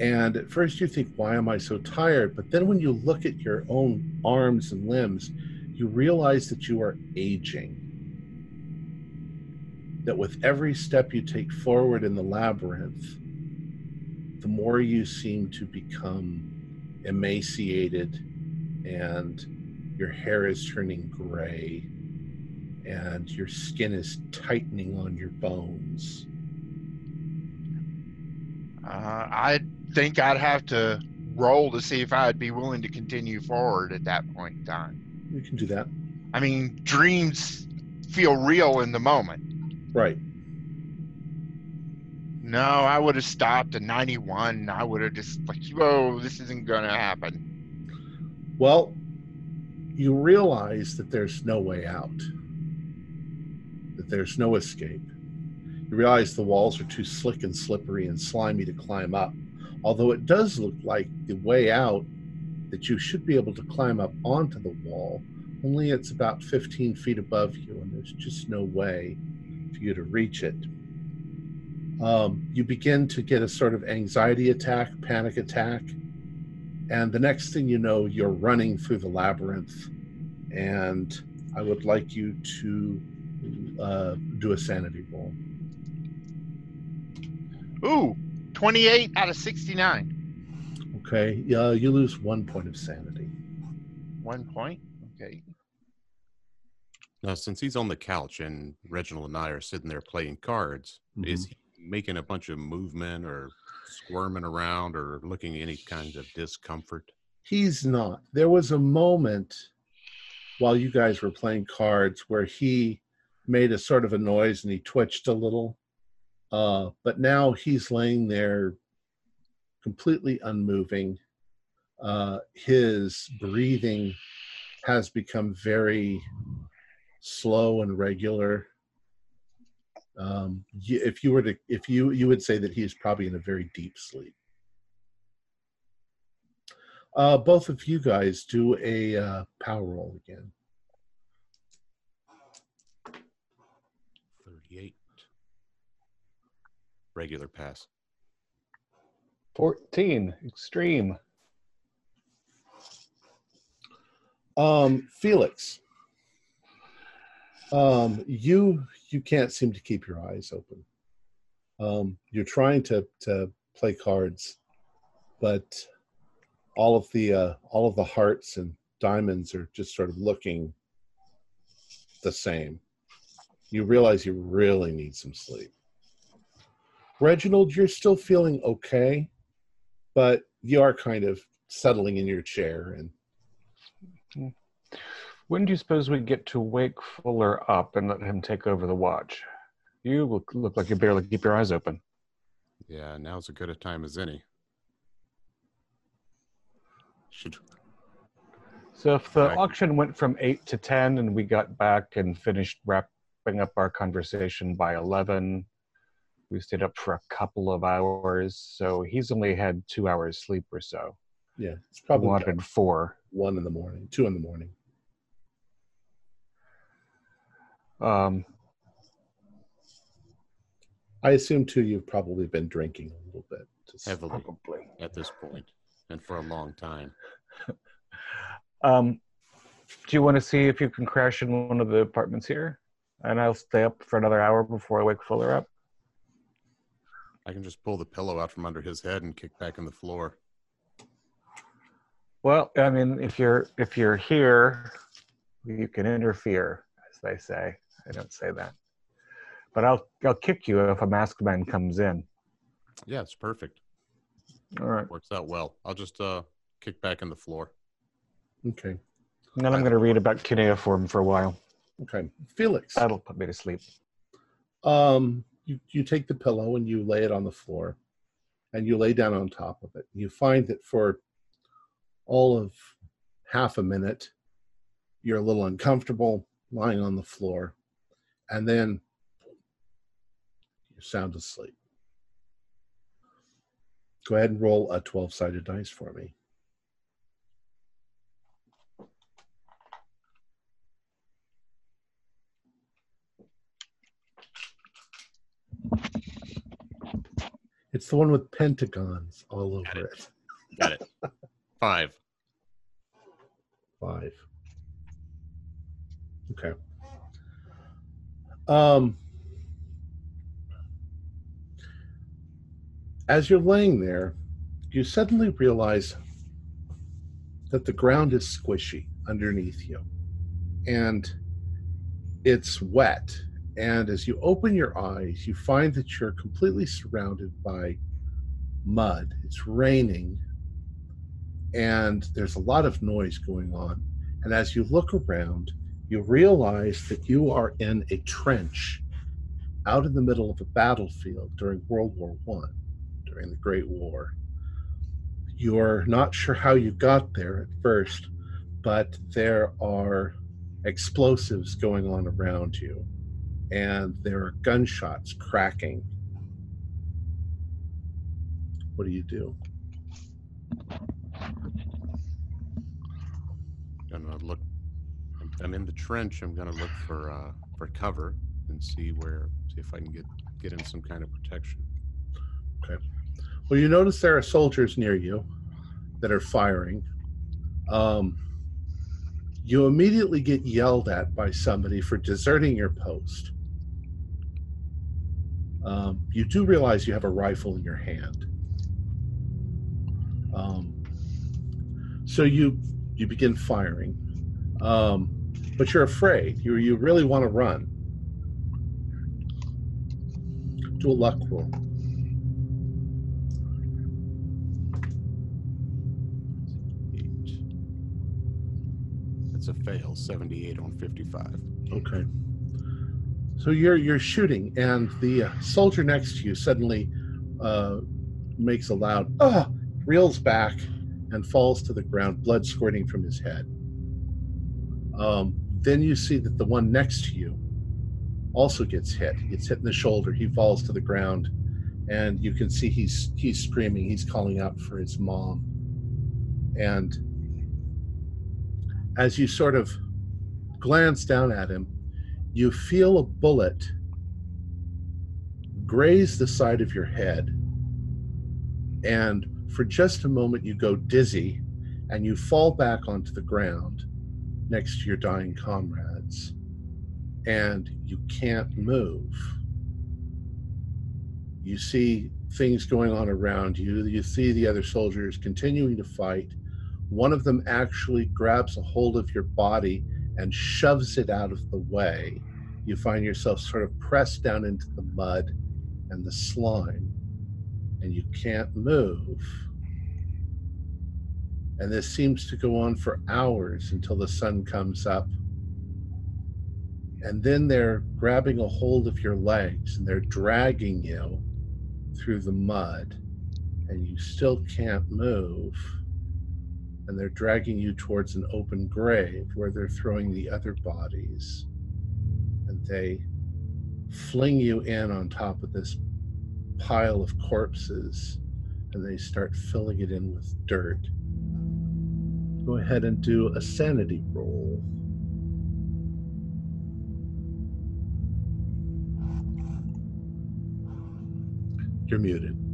And at first you think, why am I so tired? But then when you look at your own arms and limbs, you realize that you are aging. That with every step you take forward in the labyrinth, the more you seem to become emaciated and your hair is turning gray and your skin is tightening on your bones. Uh, I think I'd have to roll to see if I'd be willing to continue forward at that point in time. You can do that. I mean, dreams feel real in the moment. Right. No, I would have stopped at 91. I would have just like, whoa, this isn't going to happen. Well, you realize that there's no way out, that there's no escape. You realize the walls are too slick and slippery and slimy to climb up, although it does look like the way out that you should be able to climb up onto the wall, only it's about 15 feet above you, and there's just no way for you to reach it. Um, you begin to get a sort of anxiety attack, panic attack, and the next thing you know, you're running through the labyrinth. And I would like you to uh, do a sanity roll. Ooh, 28 out of 69. Okay, uh, you lose one point of sanity. One point. Okay. Now, since he's on the couch and Reginald and I are sitting there playing cards, is he making a bunch of movement or squirming around or looking any kind of discomfort? He's not. There was a moment while you guys were playing cards where he made a sort of a noise and he twitched a little. Uh, but now he's laying there completely unmoving. Uh, his breathing has become very slow and regular. Um, if you were to, if you you would say that he is probably in a very deep sleep. Uh, both of you guys do a uh, power roll again. 38. Regular pass. 14, extreme. Um, Felix, um, you you can't seem to keep your eyes open. Um, you're trying to to play cards, but all of the uh, all of the hearts and diamonds are just sort of looking the same. You realize you really need some sleep. Reginald, you're still feeling okay, but you are kind of settling in your chair and When do you suppose we get to wake Fuller up and let him take over the watch? You look, look like you barely keep your eyes open. Yeah, now's as good a time as any. Should So if the Right. auction went from 8 to 10 and we got back and finished wrapping up our conversation by 11, we stayed up for a couple of hours. So he's only had two hours sleep or so. yeah, it's I probably wanted four. one in the morning, two in the morning. Um, I assume too you've probably been drinking a little bit. heavily probably. at this point, and for a long time. (laughs) Um, do you want to see if you can crash in one of the apartments here? And I'll stay up for another hour before I wake Fuller up. I can just pull the pillow out from under his head and kick back in the floor. Well, I mean, if you're if you're here, you can interfere, as they say. I don't say that, but I'll I'll kick you if a masked man comes in. Yeah, it's perfect. All right, Works out well. I'll just uh kick back in the floor. Okay. and then I'm going to read about cuneiform for a while. Okay. Felix, That'll put me to sleep. um, you, you take the pillow and you lay it on the floor and you lay down on top of it. You find that for all of half a minute, you're a little uncomfortable lying on the floor. And then you're sound asleep. Go ahead and roll a 12 sided dice for me. It's the one with pentagons all Got over it. it. Got it. (laughs) Five. Five. Okay. Um, as you're laying there, you suddenly realize that the ground is squishy underneath you and it's wet. And as you open your eyes, you find that you're completely surrounded by mud. It's raining and there's a lot of noise going on. And as you look around, you realize that you are in a trench out in the middle of a battlefield during World War One, during the Great War. You're not sure how you got there at first, but there are explosives going on around you, and there are gunshots cracking. What do you do? Gonna look. I'm- I'm in the trench. I'm gonna look for uh for cover and see where see if I can get get in some kind of protection. Okay. Well, you notice there are soldiers near you that are firing. Um, you immediately get yelled at by somebody for deserting your post. Um, you do realize you have a rifle in your hand. Um, so you you begin firing, um, but you're afraid. You you really want to run. Do a luck roll. It's a fail. Seventy-eight on fifty-five. Okay. So you're you're shooting, and the uh, soldier next to you suddenly uh, makes a loud "ah!" reels back, and falls to the ground, blood squirting from his head. Um, then you see that the one next to you also gets hit. He gets hit in the shoulder. He falls to the ground, and you can see he's he's screaming. He's calling out for his mom. And as you sort of glance down at him, you feel a bullet graze the side of your head. And for just a moment, you go dizzy and you fall back onto the ground next to your dying comrades. And you can't move. You see things going on around you. You see the other soldiers continuing to fight. One of them actually grabs a hold of your body and shoves it out of the way. You find yourself sort of pressed down into the mud and the slime, and you can't move. And this seems to go on for hours until the sun comes up. And then they're grabbing a hold of your legs and they're dragging you through the mud, and you still can't move. And they're dragging you towards an open grave where they're throwing the other bodies. And they fling you in on top of this pile of corpses and they start filling it in with dirt. Go ahead and do a sanity roll. You're muted.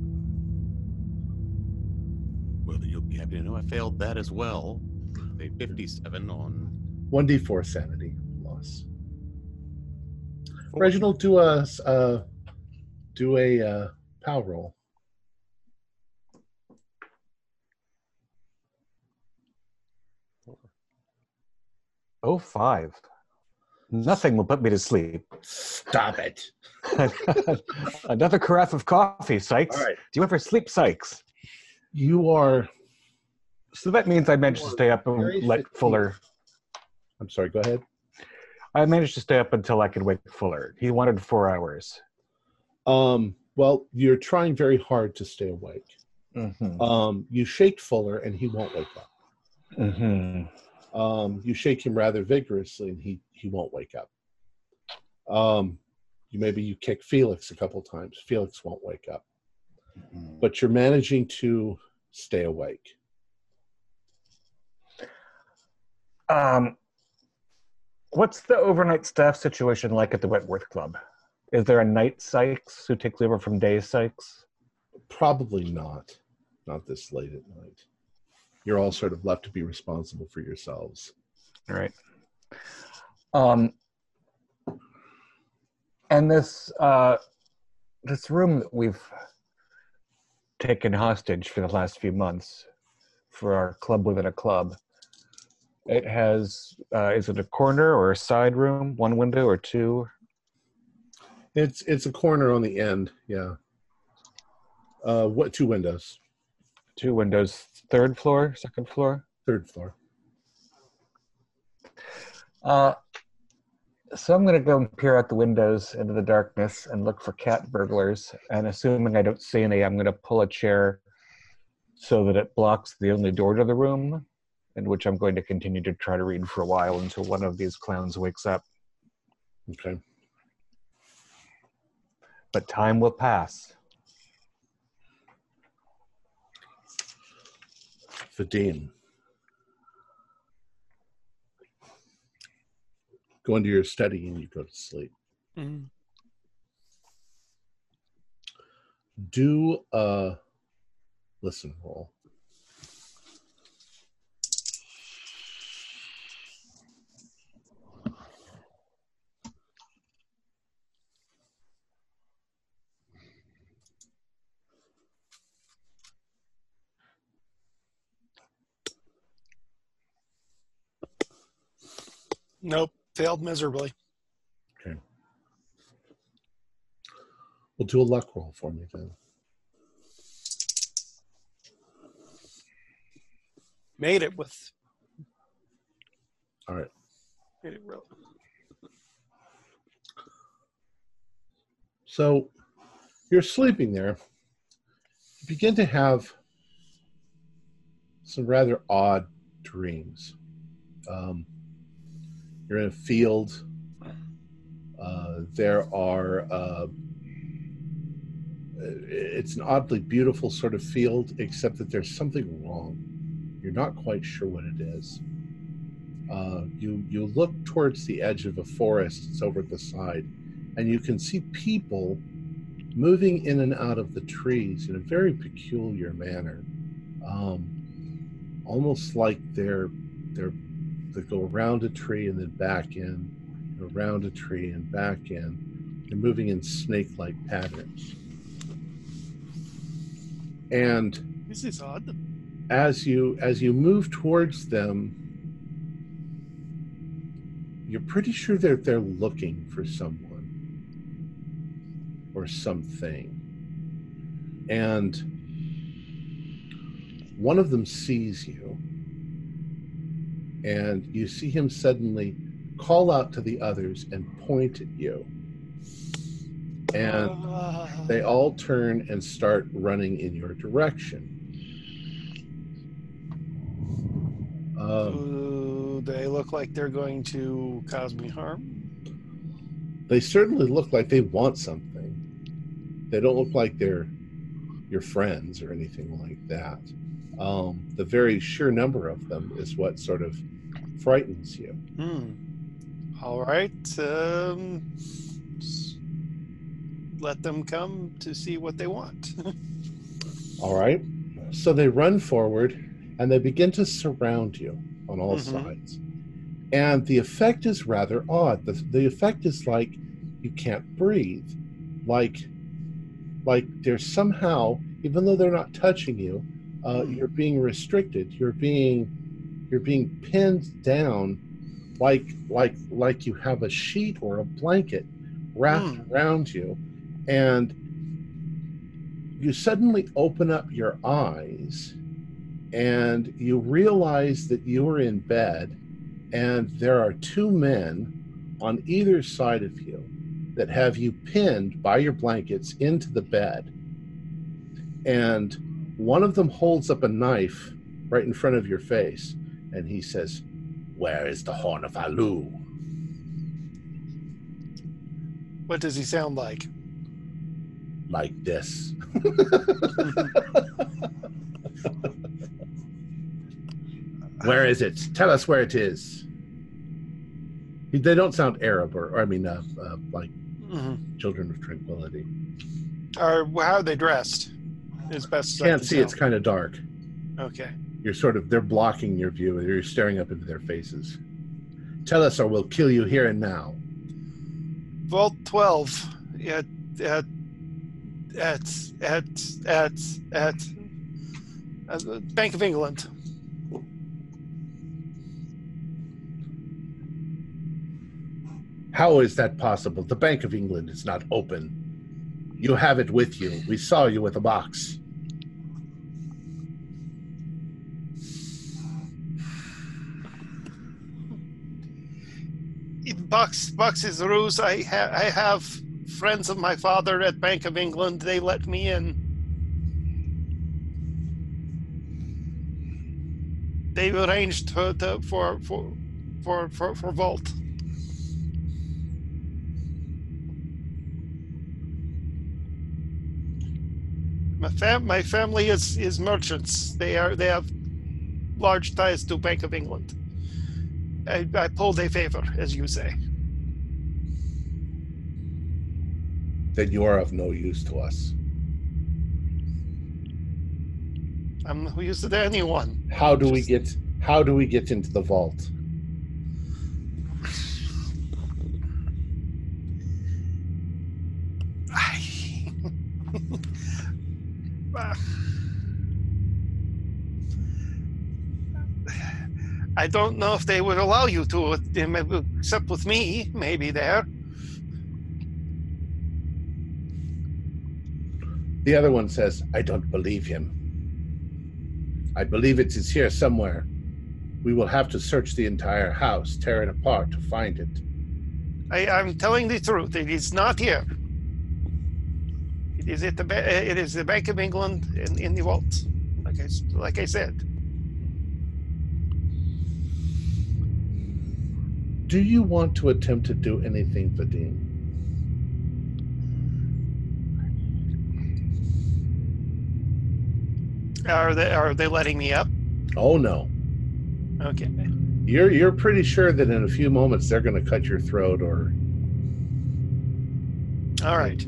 Well, you'll be happy to know I failed that as well. A 57 on 1d4 sanity loss. Reginald, do a uh, do a uh, power roll. Oh, five. Nothing will put me to sleep. Stop it. (laughs) Another carafe of coffee, Sykes. All right. Do you ever sleep, Sykes? You are. So that means I managed to stay up and let. Fuller. I'm sorry. Go ahead. I managed to stay up until I could wake Fuller. He wanted four hours. Um. Well, you're trying very hard to stay awake. Mm-hmm. Um. You shake Fuller, and he won't wake up. Mm-hmm. Um. You shake him rather vigorously, and he he won't wake up. Um. You maybe you kick Felix a couple times. Felix won't wake up, but you're managing to stay awake. Um, what's the overnight staff situation like at the Wentworth Club? Is there a night Sykes who takes over from day Sykes? Probably not. Not this late at night. You're all sort of left to be responsible for yourselves. All right. Um, and this uh, this room that we've taken hostage for the last few months for our club within a club. It has uh, is it a corner or a side room, one window or two? It's it's a corner on the end. Yeah. Uh, what two windows? Two windows, third floor, second floor. Third floor. Uh, so I'm going to go and peer out the windows into the darkness and look for cat burglars. And assuming I don't see any, I'm going to pull a chair so that it blocks the only door to the room, in which I'm going to continue to try to read for a while until one of these clowns wakes up. Okay. But time will pass. Vadim. Go into your study and you go to sleep. Mm. Do a listen roll. Nope, failed miserably. Okay. We'll do a luck roll for me then. Made it with. All right. Made it real. So you're sleeping there. You begin to have some rather odd dreams. Um, you're in a field. Uh, there are. Uh, it's an oddly beautiful sort of field, except that there's something wrong. You're not quite sure what it is. Uh, you you look towards the edge of a forest. It's over at the side, and you can see people moving in and out of the trees in a very peculiar manner, um, almost like they're they're they go around a tree and then back in, around a tree and back in. They're moving in snake-like patterns. And This is odd. as you as you move towards them, you're pretty sure that they're looking for someone or something. And one of them sees you, and you see him suddenly call out to the others and point at you. And Ah. they all turn and start running in your direction. Um, Do they look like they're going to cause me harm? they certainly look like they want something. They don't look like they're your friends or anything like that. Um, the very sheer number of them is what sort of frightens you. Hmm. All right. Um, let them come to see what they want. (laughs) All right. So they run forward and they begin to surround you on all Mhm. sides. And the effect is rather odd. The, the effect is like you can't breathe. Like like there's somehow, even though they're not touching you, uh, Hmm. you're being restricted. You're being you're being pinned down like like like you have a sheet or a blanket wrapped Hmm. around you. And you suddenly open up your eyes and you realize that you are in bed and there are two men on either side of you that have you pinned by your blankets into the bed and one of them holds up a knife right in front of your face and he says where is the horn of alu what does he sound like? like this (laughs) Where is it? Tell us where it is. They don't sound Arab or, or I mean, uh, uh, like Mhm. children of tranquility. Or how are they dressed? As best Can't can see; it's kind of dark. Okay. You're sort of they're blocking your view. You're staring up into their faces. Tell us, or we'll kill you here and now. Vault 12 at at at at at at, at the Bank of England. How is that possible? The Bank of England is not open. You have it with you. We saw you with a box. In Box Box's ruse. I ha- I have friends of my father at Bank of England. They let me in. They arranged to, to, for for for for for Vault. My fam my family is is merchants. They are they have large ties to Bank of England. I, I pulled a favor, as you say. Then you are of no use to us. I'm no use to anyone. How do we get? How do we get into the vault? I don't know if they would allow you to, except with me, maybe there. The other one says, I don't believe him. I believe it is here somewhere. We will have to search the entire house, tear it apart to find it. I, I'm telling the truth. It is not here. It is at the it is the Bank of England in, in the vault. Like I like I said. do you want to attempt to do anything, Vadim? Are they are they letting me up? Oh no. Okay. You're you're pretty sure that in a few moments they're going to cut your throat or. All right.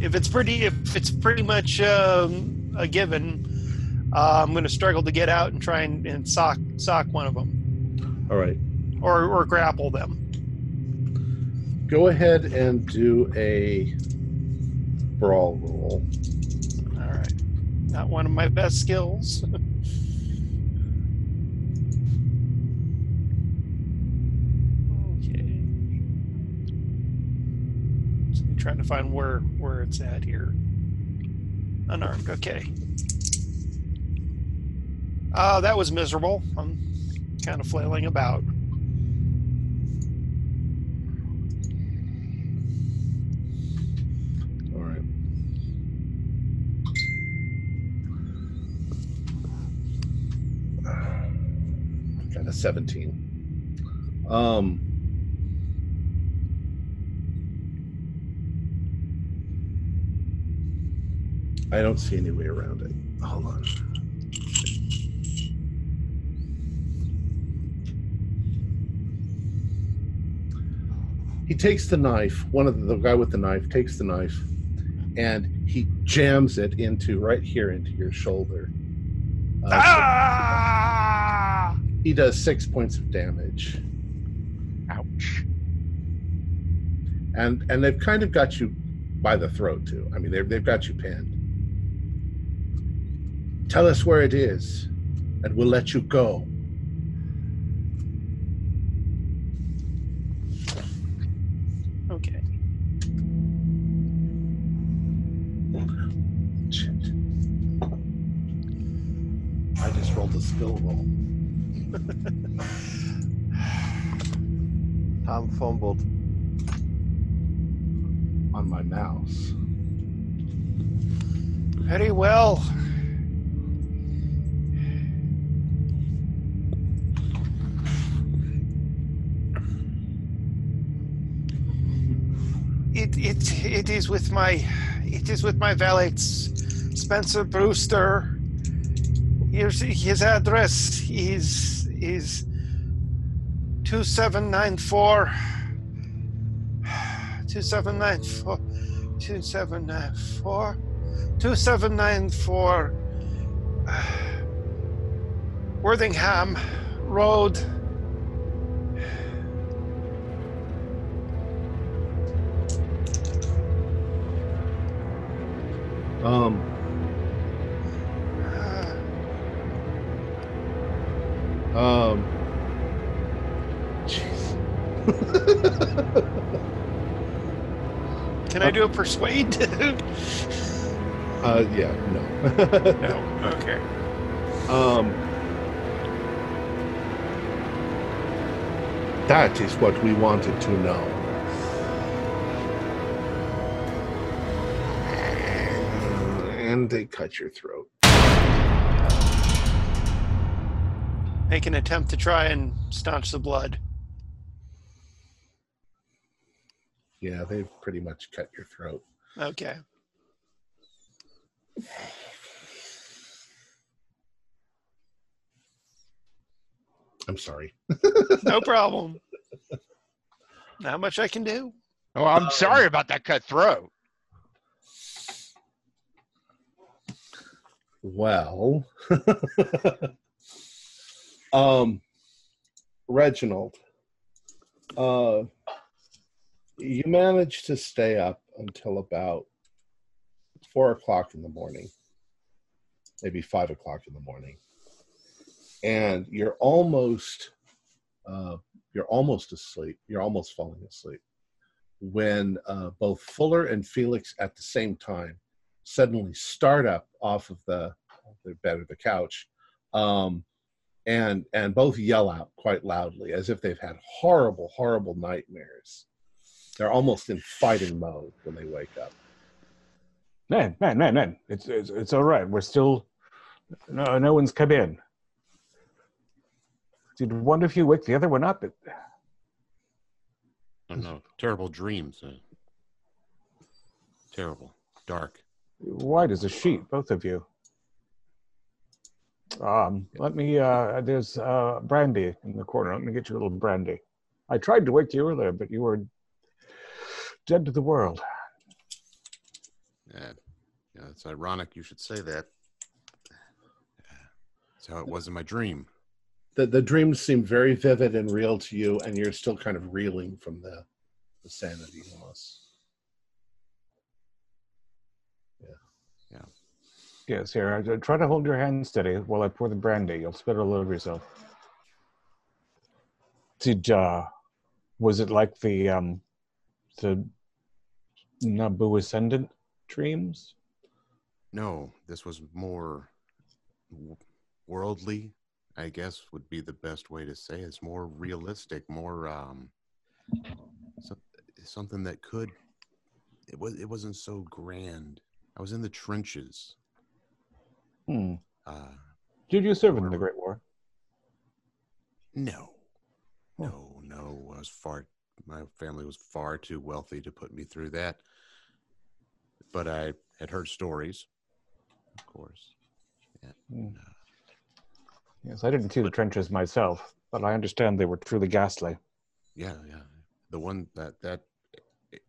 If it's pretty if it's pretty much um, a given, uh, I'm going to struggle to get out and try and, and sock sock one of them. All right or or grapple them. Go ahead and do a brawl roll. All right. Not one of my best skills. okay. So I'm trying to find where where it's at here. Unarmed. Okay. Uh, that was miserable. I'm kind of flailing about. 17. Um I don't see any way around it. Hold on. He takes the knife. One of the, the guy with the knife takes the knife, and he jams it into right here into your shoulder. Uh, so Ah! He does six points of damage, Ouch. and and they've kind of got you by the throat too. I mean, they've they've got you pinned. Tell us where it is, and we'll let you go. Okay. I just rolled a skill roll. (sighs) Tom fumbled. on my mouse. Very well. It it it is with my it is with my valet Spencer Brewster. Here's his address is is two seven nine four. two seven nine four. two seven nine four. 2794 Worthingham Road. Um, persuade? (laughs) uh, yeah, no. no. Okay. Um, that is what we wanted to know. And they cut your throat. Make an attempt to try and staunch the blood. Yeah, they've pretty much cut your throat. Okay. I'm sorry. No (laughs) problem. Not much I can do. Oh, I'm sorry about that cut throat. Well, (laughs) um, Reginald, uh, you managed to stay up until about four o'clock in the morning, maybe five o'clock in the morning, and you're almost, uh, you're almost asleep. You're almost falling asleep when uh, both Fuller and Felix at the same time suddenly start up off of the their bed or the couch um, and and both yell out quite loudly as if they've had horrible horrible nightmares they're almost in fighting mode when they wake up Man, man, man, man. It's it's, it's all right. We're still no no one's come in. Did one of you wake the other one up? It, I don't know. Terrible dreams. Uh, terrible. Dark. white as a sheet, both of you. Um, let me, uh, there's uh, brandy in the corner. Let me get you a little brandy. I tried to wake you earlier, but you were dead to the world. Yeah, yeah, it's ironic you should say that. That's how it was in my dream. The the dreams seem very vivid and real to you, and you're still kind of reeling from the the sanity loss. Yeah. Yeah. Yes, here. I- Try to hold your hand steady while I pour the brandy. You'll spit it all over yourself. Did uh, was it like the um, the Naboo Ascendant dreams? No, this was more worldly, I guess would be the best way to say it. It's more realistic, more um so, something that could it was it wasn't so grand. I was in the trenches. Hmm. Uh Did you serve in the Great War? no. No, no. I was far my family was far too wealthy to put me through that. But I had heard stories, of course. Hmm. Yes, I didn't see the trenches myself, but I understand they were truly ghastly. Yeah, yeah. The one that that it,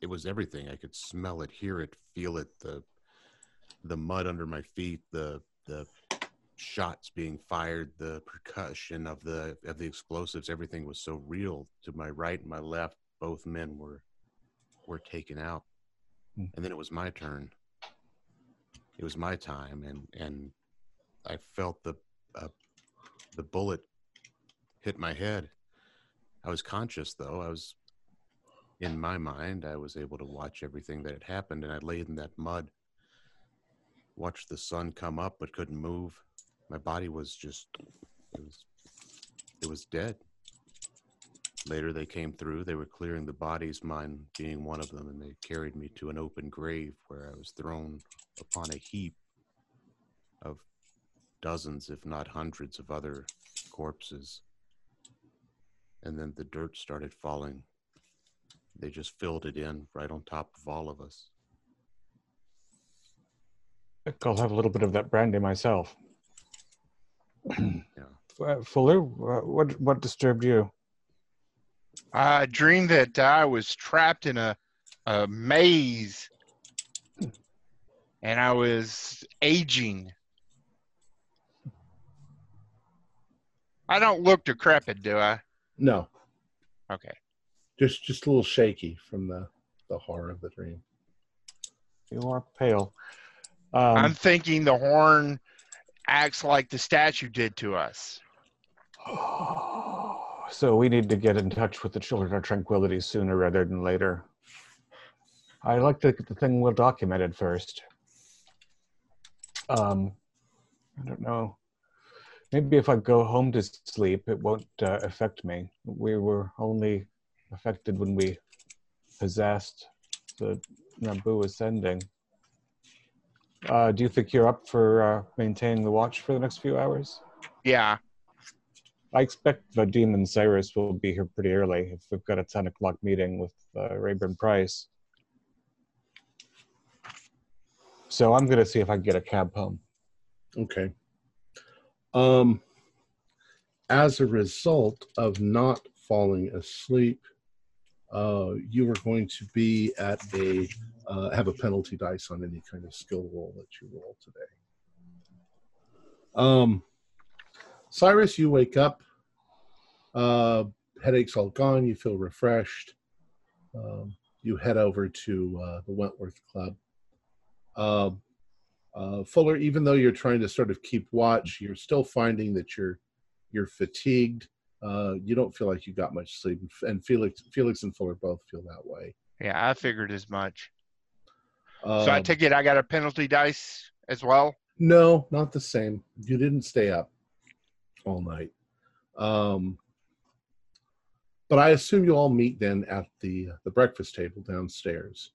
it was everything. I could smell it, hear it, feel it. The the mud under my feet, the the shots being fired, the percussion of the of the explosives. Everything was so real. To my right and my left, both men were were taken out, Hmm. and then it was my turn. It was my time, and and I felt the uh, the bullet hit my head. I was conscious though. I was in my mind. I was able to watch everything that had happened, and I laid in that mud, watched the sun come up, but couldn't move. My body was just it was it was dead. Later, they came through. They were clearing the bodies, mine being one of them, and they carried me to an open grave where I was thrown upon a heap of dozens, if not hundreds, of other corpses. And then the dirt started falling. They just filled it in right on top of all of us. I'll have a little bit of that brandy myself. (clears throat) Yeah. Fuller, what what disturbed you? I dreamed that I was trapped in a, a maze and I was aging. I don't look decrepit, do I? No, Okay. just just a little shaky from the the horror of the dream. You are pale. Um, I'm thinking the horn acts like the statue did to us. (sighs) so we need to get in touch with the Children of Tranquility sooner rather than later. I like to get the thing well documented first. Um, I don't know. Maybe if I go home to sleep, it won't uh, affect me. We were only affected when we possessed the Naboo ascending. Uh, do you think you're up for uh, maintaining the watch for the next few hours? Yeah. I expect Vadim and Cyrus will be here pretty early if we've got a 10 o'clock meeting with uh, Rayburn Price. So I'm going to see if I can get a cab home. Okay. Um, as a result of not falling asleep, uh, you are going to be at a uh, have a penalty dice on any kind of skill roll that you roll today. Um, Cyrus, you wake up. Uh, headache's all gone. You feel refreshed. Um, you head over to uh, the Wentworth Club. Uh, Fuller, even though you're trying to sort of keep watch, you're still finding that you're you're fatigued. Uh, you don't feel like you got much sleep, and Felix, Felix and Fuller both feel that way. Yeah, I figured as much. so I Um, take it I got a penalty dice as well. no, not the same. You didn't stay up all night. Um, but I assume you all meet then at the the breakfast table downstairs,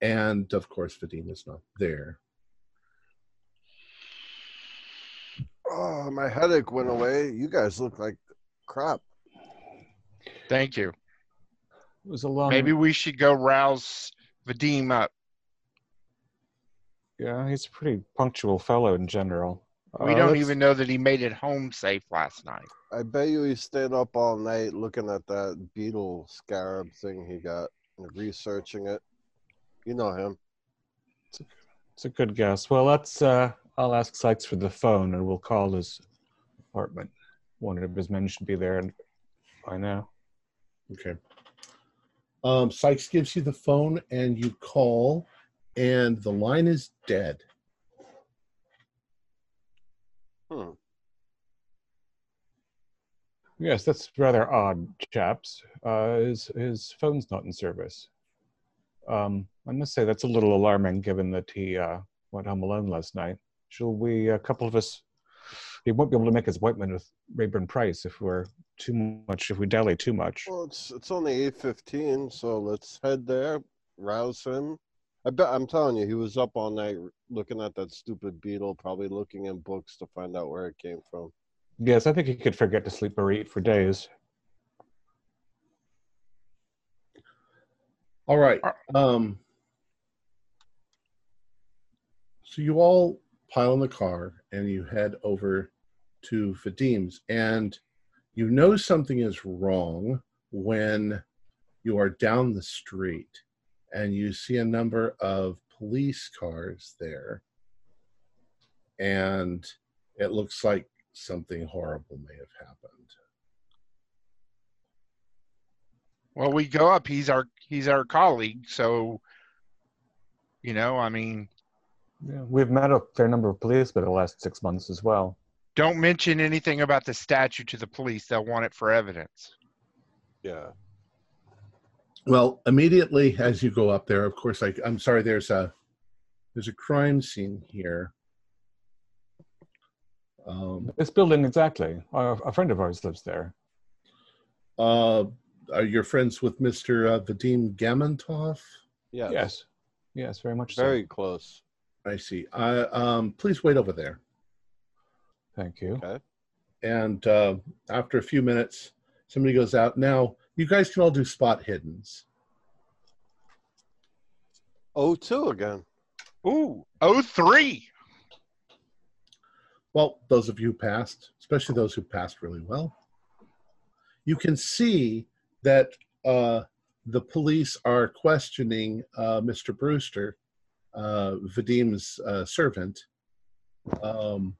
and of course, Vadim is not there. Oh, my headache went away. You guys look like crap. Thank you. It was a long. Maybe we should go rouse Vadim up. Yeah, he's a pretty punctual fellow in general. We Uh, don't let's- even know that he made it home safe last night. I bet you he stayed up all night looking at that beetle scarab thing he got and researching it. You know him. It's a good guess. Well, let's. Uh, I'll ask Sykes for the phone, and we'll call his apartment. One of his men should be there and by now. Okay. Um, Sykes gives you the phone and you call, and the line is dead. Hmm. Yes, that's rather odd, chaps. Uh, his his phone's not in service. Um, I must say that's a little alarming, given that he uh, went home alone last night. Shall we? A couple of us. He won't be able to make his appointment with Rayburn Price if we're too much. If we dally too much. Well, it's it's only eight fifteen, so let's head there, rouse him. I bet I'm telling you, he was up all night looking at that stupid beetle, probably looking in books to find out where it came from. Yes, I think he could forget to sleep or eat for days. All right. Um, so you all pile in the car and you head over to Vadim's, and you know something is wrong when you are down the street and you see a number of police cars there, and it looks like something horrible may have happened. Well, we go up. He's our he's our colleague, so you know, I mean, Yeah, we've met a fair number of police for the last six months as well. don't mention anything about the statue to the police. They'll want it for evidence. Yeah. Well, immediately as you go up there, of course, I, I'm sorry. There's a there's a crime scene here. Um, This building exactly. A, a friend of ours lives there. uh, are you friends with Mr. Uh, Vadim Gamantov? Yeah. Yes, yes, very much so. Very close. I see. I, um, please wait over there. Thank you. Okay. And uh, after a few minutes, somebody goes out. Now, you guys can all do spot hiddens. Oh, two again. Ooh, oh three. Well, those of you who passed, especially those who passed really well, you can see that uh, the police are questioning uh, Mr. Brewster, uh, Vadim's uh, servant. Um,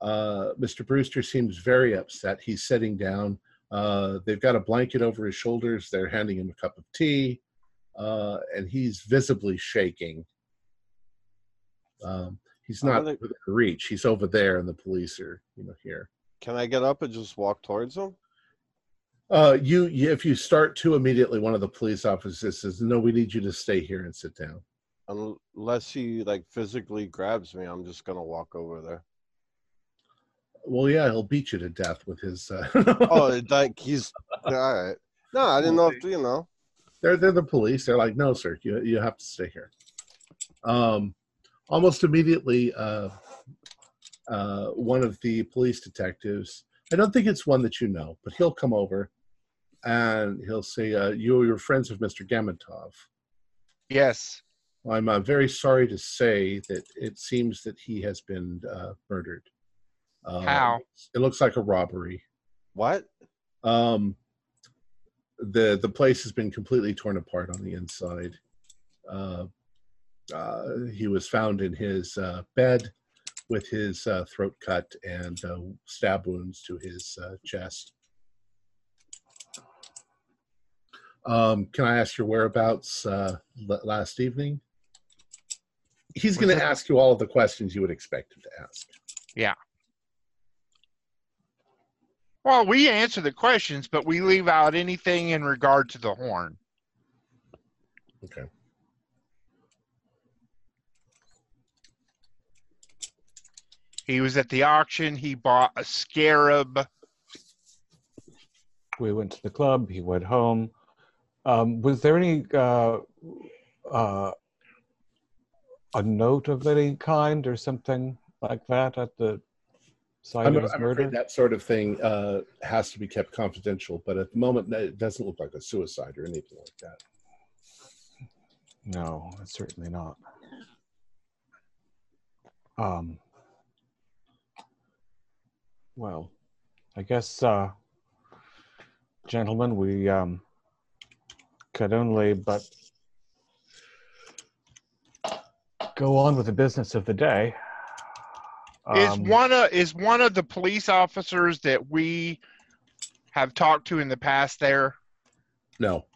uh, Mr. Brewster seems very upset. He's sitting down. Uh, they've got a blanket over his shoulders. They're handing him a cup of tea, uh, and he's visibly shaking. Um, he's not gonna- within reach. He's over there, and the police are, you know, here. Can I get up and just walk towards him? Uh, you, if you start to immediately, one of the police officers says, "No, we need you to stay here and sit down." Unless he like physically grabs me, I'm just gonna walk over there. Well, yeah, he'll beat you to death with his. Uh, (laughs) Oh, like he's all right. No, I didn't know if you know. they're they're the police. They're like, "No, sir, you you have to stay here." Um, almost immediately, uh, uh, one of the police detectives. I don't think it's one that you know, but he'll come over, and he'll say, uh, "You are friends of Mr. Gamantov." Yes. I'm uh, very sorry to say that it seems that he has been uh, murdered. Uh, How? It looks like a robbery. What? Um, the the place has been completely torn apart on the inside. Uh, uh, he was found in his uh, bed with his uh, throat cut and uh, stab wounds to his uh, chest. Um, can I ask your whereabouts uh, l- last evening? He's going to ask you all of the questions you would expect him to ask. Yeah. Well, we answer the questions, but we leave out anything in regard to the horn. Okay. He was at the auction. He bought a scarab. We went to the club. He went home. Um, was there any uh, uh, a note of any kind or something like that at the site I'm, of his I'm murder? that sort of thing uh, has to be kept confidential, but at the moment, it doesn't look like a suicide or anything like that. No, certainly not. Um, Well, I guess, uh, gentlemen, we um, could only but go on with the business of the day. is Um, one of is one of the police officers that we have talked to in the past there? No.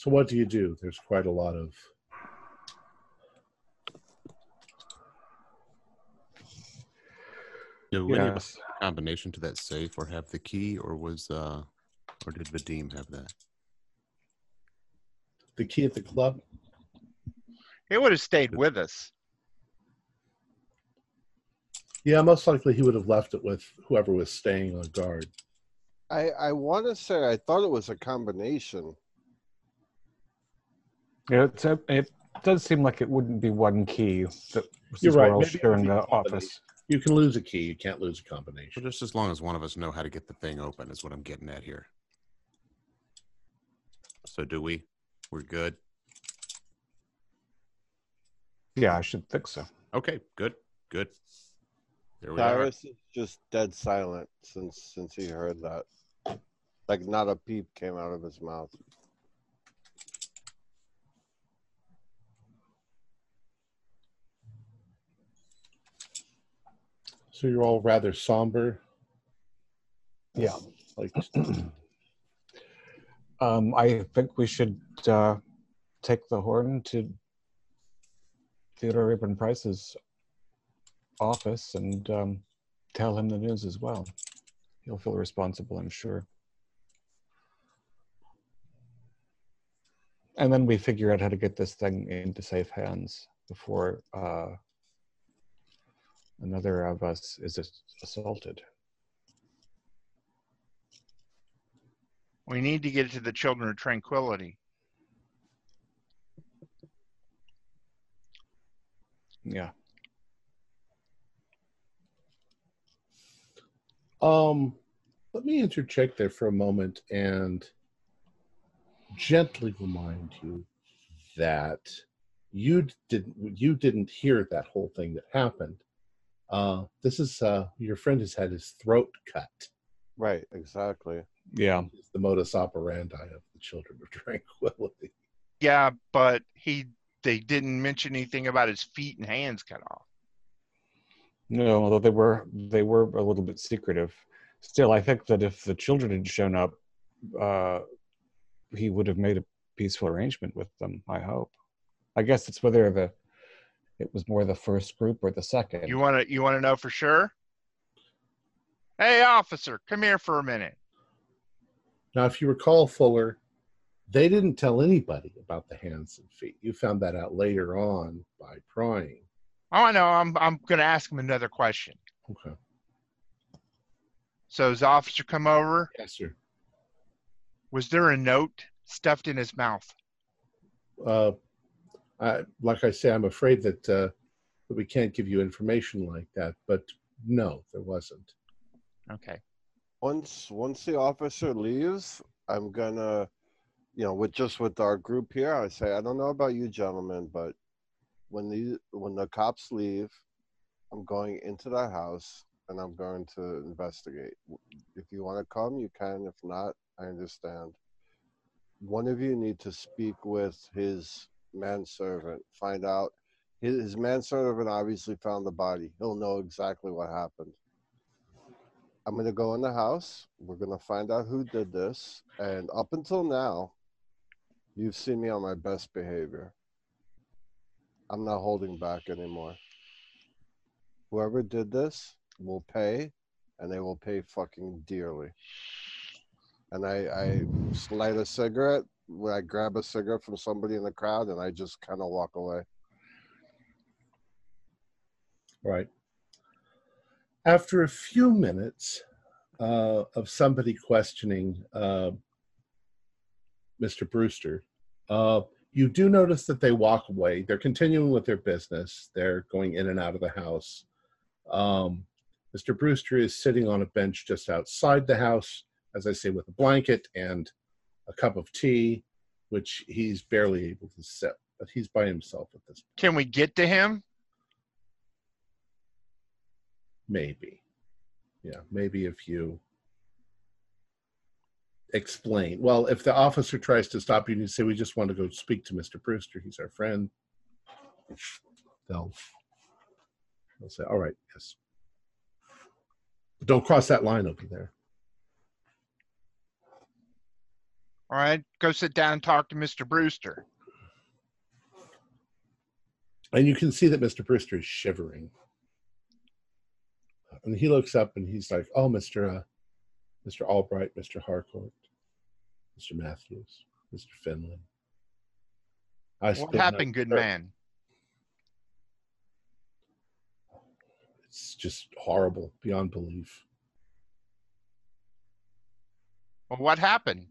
So what do you do? There's quite a lot of Do any of have a combination to that safe or have the key, or was uh, or did Vadim have that? the key at the club. It would have stayed with us. Yeah, most likely he would have left it with whoever was staying on guard. I I want to say I thought it was a combination. Yeah, it's a, uh, it does seem like it wouldn't be one key that since You're right, we're all maybe sharing the office. You can lose a key. You can't lose a Well, combination. just as long as one of us know how to get the thing open is what I'm getting at here. So do we? We're good. Yeah, I should think so. Okay, good, good. There we are. Cyrus is just dead silent since since he heard that. Like not a peep came out of his mouth. So you're all rather somber. Yeah. Like (clears throat) Um, I think we should uh, take the horn to Theodore Rayburn Price's office and um, tell him the news as well. He'll feel responsible, I'm sure. And then we figure out how to get this thing into safe hands before uh, another of us is assaulted. We need to get to the children of tranquility. Yeah. Um, let me interject there for a moment and gently remind you that you didn't you didn't hear that whole thing that happened. Uh, this is uh, your friend has had his throat cut. Right, exactly. Yeah. It's the modus operandi of the Children of Tranquility. Yeah, but he they didn't mention anything about his feet and hands cut off. No, although they were they were a little bit secretive. Still, I think that if the children had shown up, uh, he would have made a peaceful arrangement with them. I hope. I guess it's whether the it was more the first group or the second. You want to you want to know for sure? Hey, officer, come here for a minute. Now, if you recall, Fuller, they didn't tell anybody about the hands and feet. You found that out later on by prying. Oh, I know. I'm I'm gonna ask him another question. Okay. So, his officer come over. Yes, sir. Was there a note stuffed in his mouth? Uh, I, like I say, I'm afraid that, uh, that we can't give you information like that, but no, there wasn't. Okay. Once once the officer leaves, I'm gonna, you know, with just with our group here, I say I don't know about you gentlemen, but when the when the cops leave, I'm going into that house and I'm going to investigate. If you want to come, you can. If not, I understand. One of you need to speak with his manservant. Find out his, his manservant obviously found the body. He'll know exactly what happened. I'm gonna go in the house. We're gonna find out who did this. And up until now, you've seen me on my best behavior. I'm not holding back anymore. Whoever did this will pay, and they will pay fucking dearly. And I, I light a cigarette. When I grab a cigarette from somebody in the crowd, and I just kind of walk away. Right. After a few minutes uh, of somebody questioning uh, Mr. Brewster, uh, you do notice that they walk away. They're continuing with their business. They're going in and out of the house. Um, Mr. Brewster is sitting on a bench just outside the house, as I say, with a blanket and a cup of tea, which he's barely able to sip, but he's by himself at this Can we get to him? maybe. Yeah, maybe if you explain. Well, if the officer tries to stop you and you say, We just want to go speak to Mr. Brewster, he's our friend, they'll, they'll say, All right, yes. But don't cross that line over there. All right, go sit down and talk to Mr. Brewster. And you can see that Mr. Brewster is shivering. And he looks up and he's like, "Oh, Mr. Uh, Mr. Albright, Mr. Harcourt, Mr. Matthews, Mr. Finley." I What happened, good man? It's just horrible beyond belief. Well, what happened?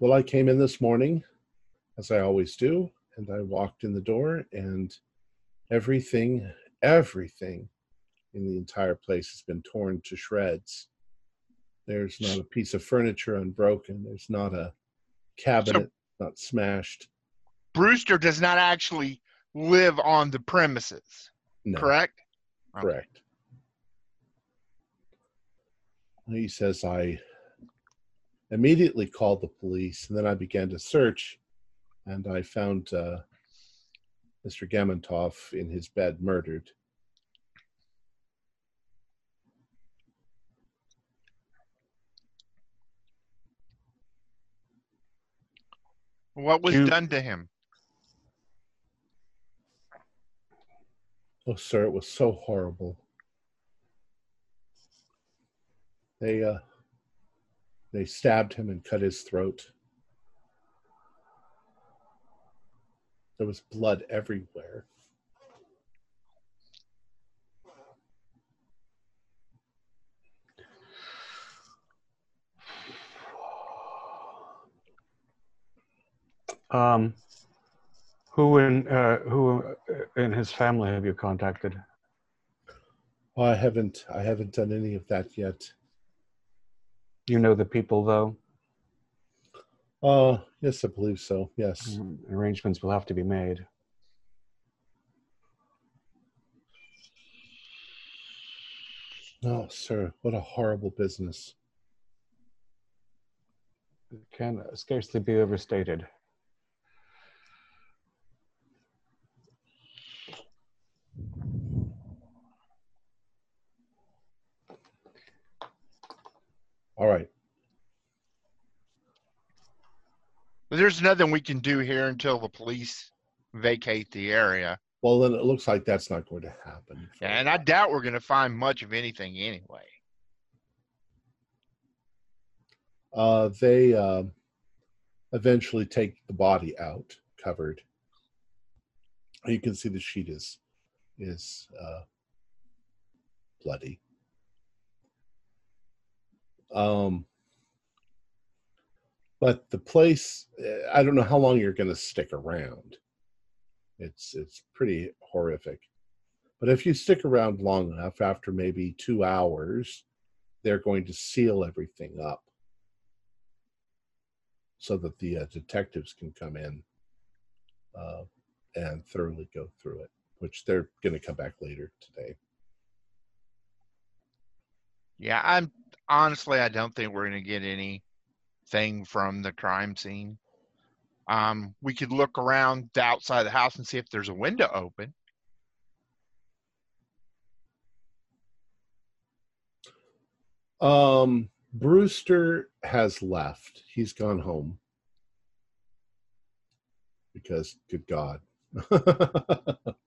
Well, I came in this morning, as I always do, and I walked in the door, and everything, everything in the entire place has been torn to shreds. There's not a piece of furniture unbroken. There's not a cabinet not smashed. Brewster does not actually live on the premises, No, correct? correct. He says I immediately called the police, and then I began to search, and I found uh, Mr. Gamontoff in his bed, murdered. What was You- done to him? Oh, sir, it was so horrible. They uh, they stabbed him and cut his throat. There was blood everywhere. Um, who in uh, who in his family have you contacted? I haven't I haven't done any of that yet. You know the people though. Uh, yes, I believe so. Yes. Mm, Arrangements will have to be made. Oh, sir, what a horrible business. It can scarcely be overstated. All right. There's nothing we can do here until the police vacate the area. Well, then it looks like that's not going to happen. And I doubt we're going to find much of anything anyway. Uh, they uh, eventually take the body out, covered. You can see the sheet is is uh, bloody. Um, but the place, I don't know how long you're going to stick around. It's it's pretty horrific. But if you stick around long enough, after maybe two hours, they're going to seal everything up so that the uh, detectives can come in uh, and thoroughly go through it, which they're going to come back later today. Yeah, I'm honestly, I don't think we're going to get anything from the crime scene. Um, we could look around the outside of the house and see if there's a window open. Um, Brewster has left. He's gone home because, good God. (laughs)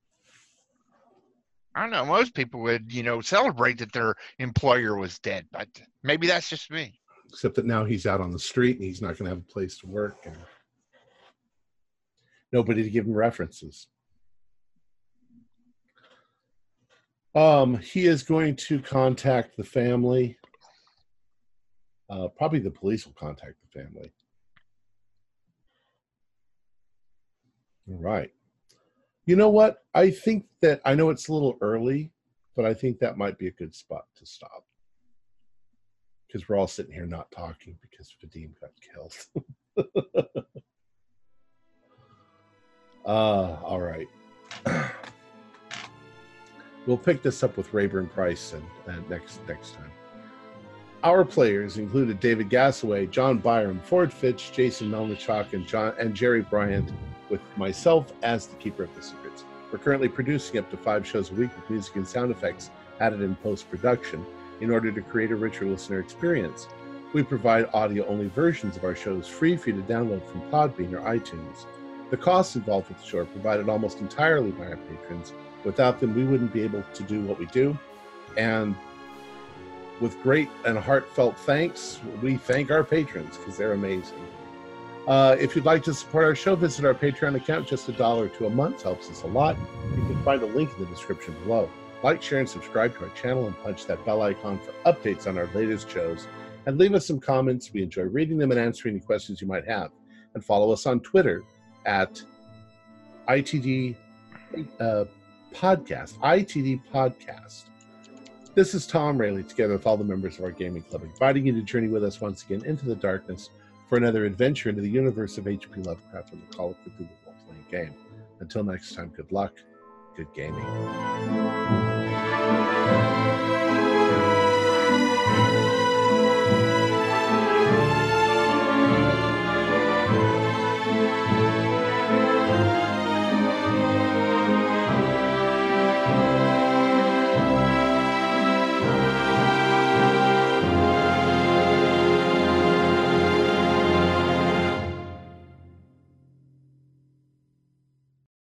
I don't know. Most people would, you know, celebrate that their employer was dead, but maybe that's just me. Except that now he's out on the street and he's not going to have a place to work and nobody to give him references. Um, he is going to contact the family. Uh, probably the police will contact the family. All right. You know what? I think that I know it's a little early, but I think that might be a good spot to stop. Because we're all sitting here not talking because Vadim got killed. uh, (laughs) all right. (clears throat) we'll pick this up with Rayburn Price and, next next time. Our players included David Gassaway, John Byram, Ford Fitch, Jason Melnichuk, and John and Jerry Bryant, with myself as the keeper of the secrets. We're currently producing up to five shows a week with music and sound effects added in post production in order to create a richer listener experience. We provide audio only versions of our shows free for you to download from Podbean or iTunes. The costs involved with the show are provided almost entirely by our patrons. Without them, we wouldn't be able to do what we do. And with great and heartfelt thanks, we thank our patrons because they're amazing. Uh, if you'd like to support our show, visit our Patreon account. Just a dollar to a month helps us a lot. You can find a link in the description below. Like, share, and subscribe to our channel and punch that bell icon for updates on our latest shows. And leave us some comments. We enjoy reading them and answering any questions you might have. And follow us on Twitter at ITD uh, Podcast. ITD Podcast. This is Tom Rayleigh, together with all the members of our gaming club, inviting you to journey with us once again into the darkness for another adventure into the universe of H.P. Lovecraft and the Call of Cthulhu role-playing game. Until next time, good luck, good gaming.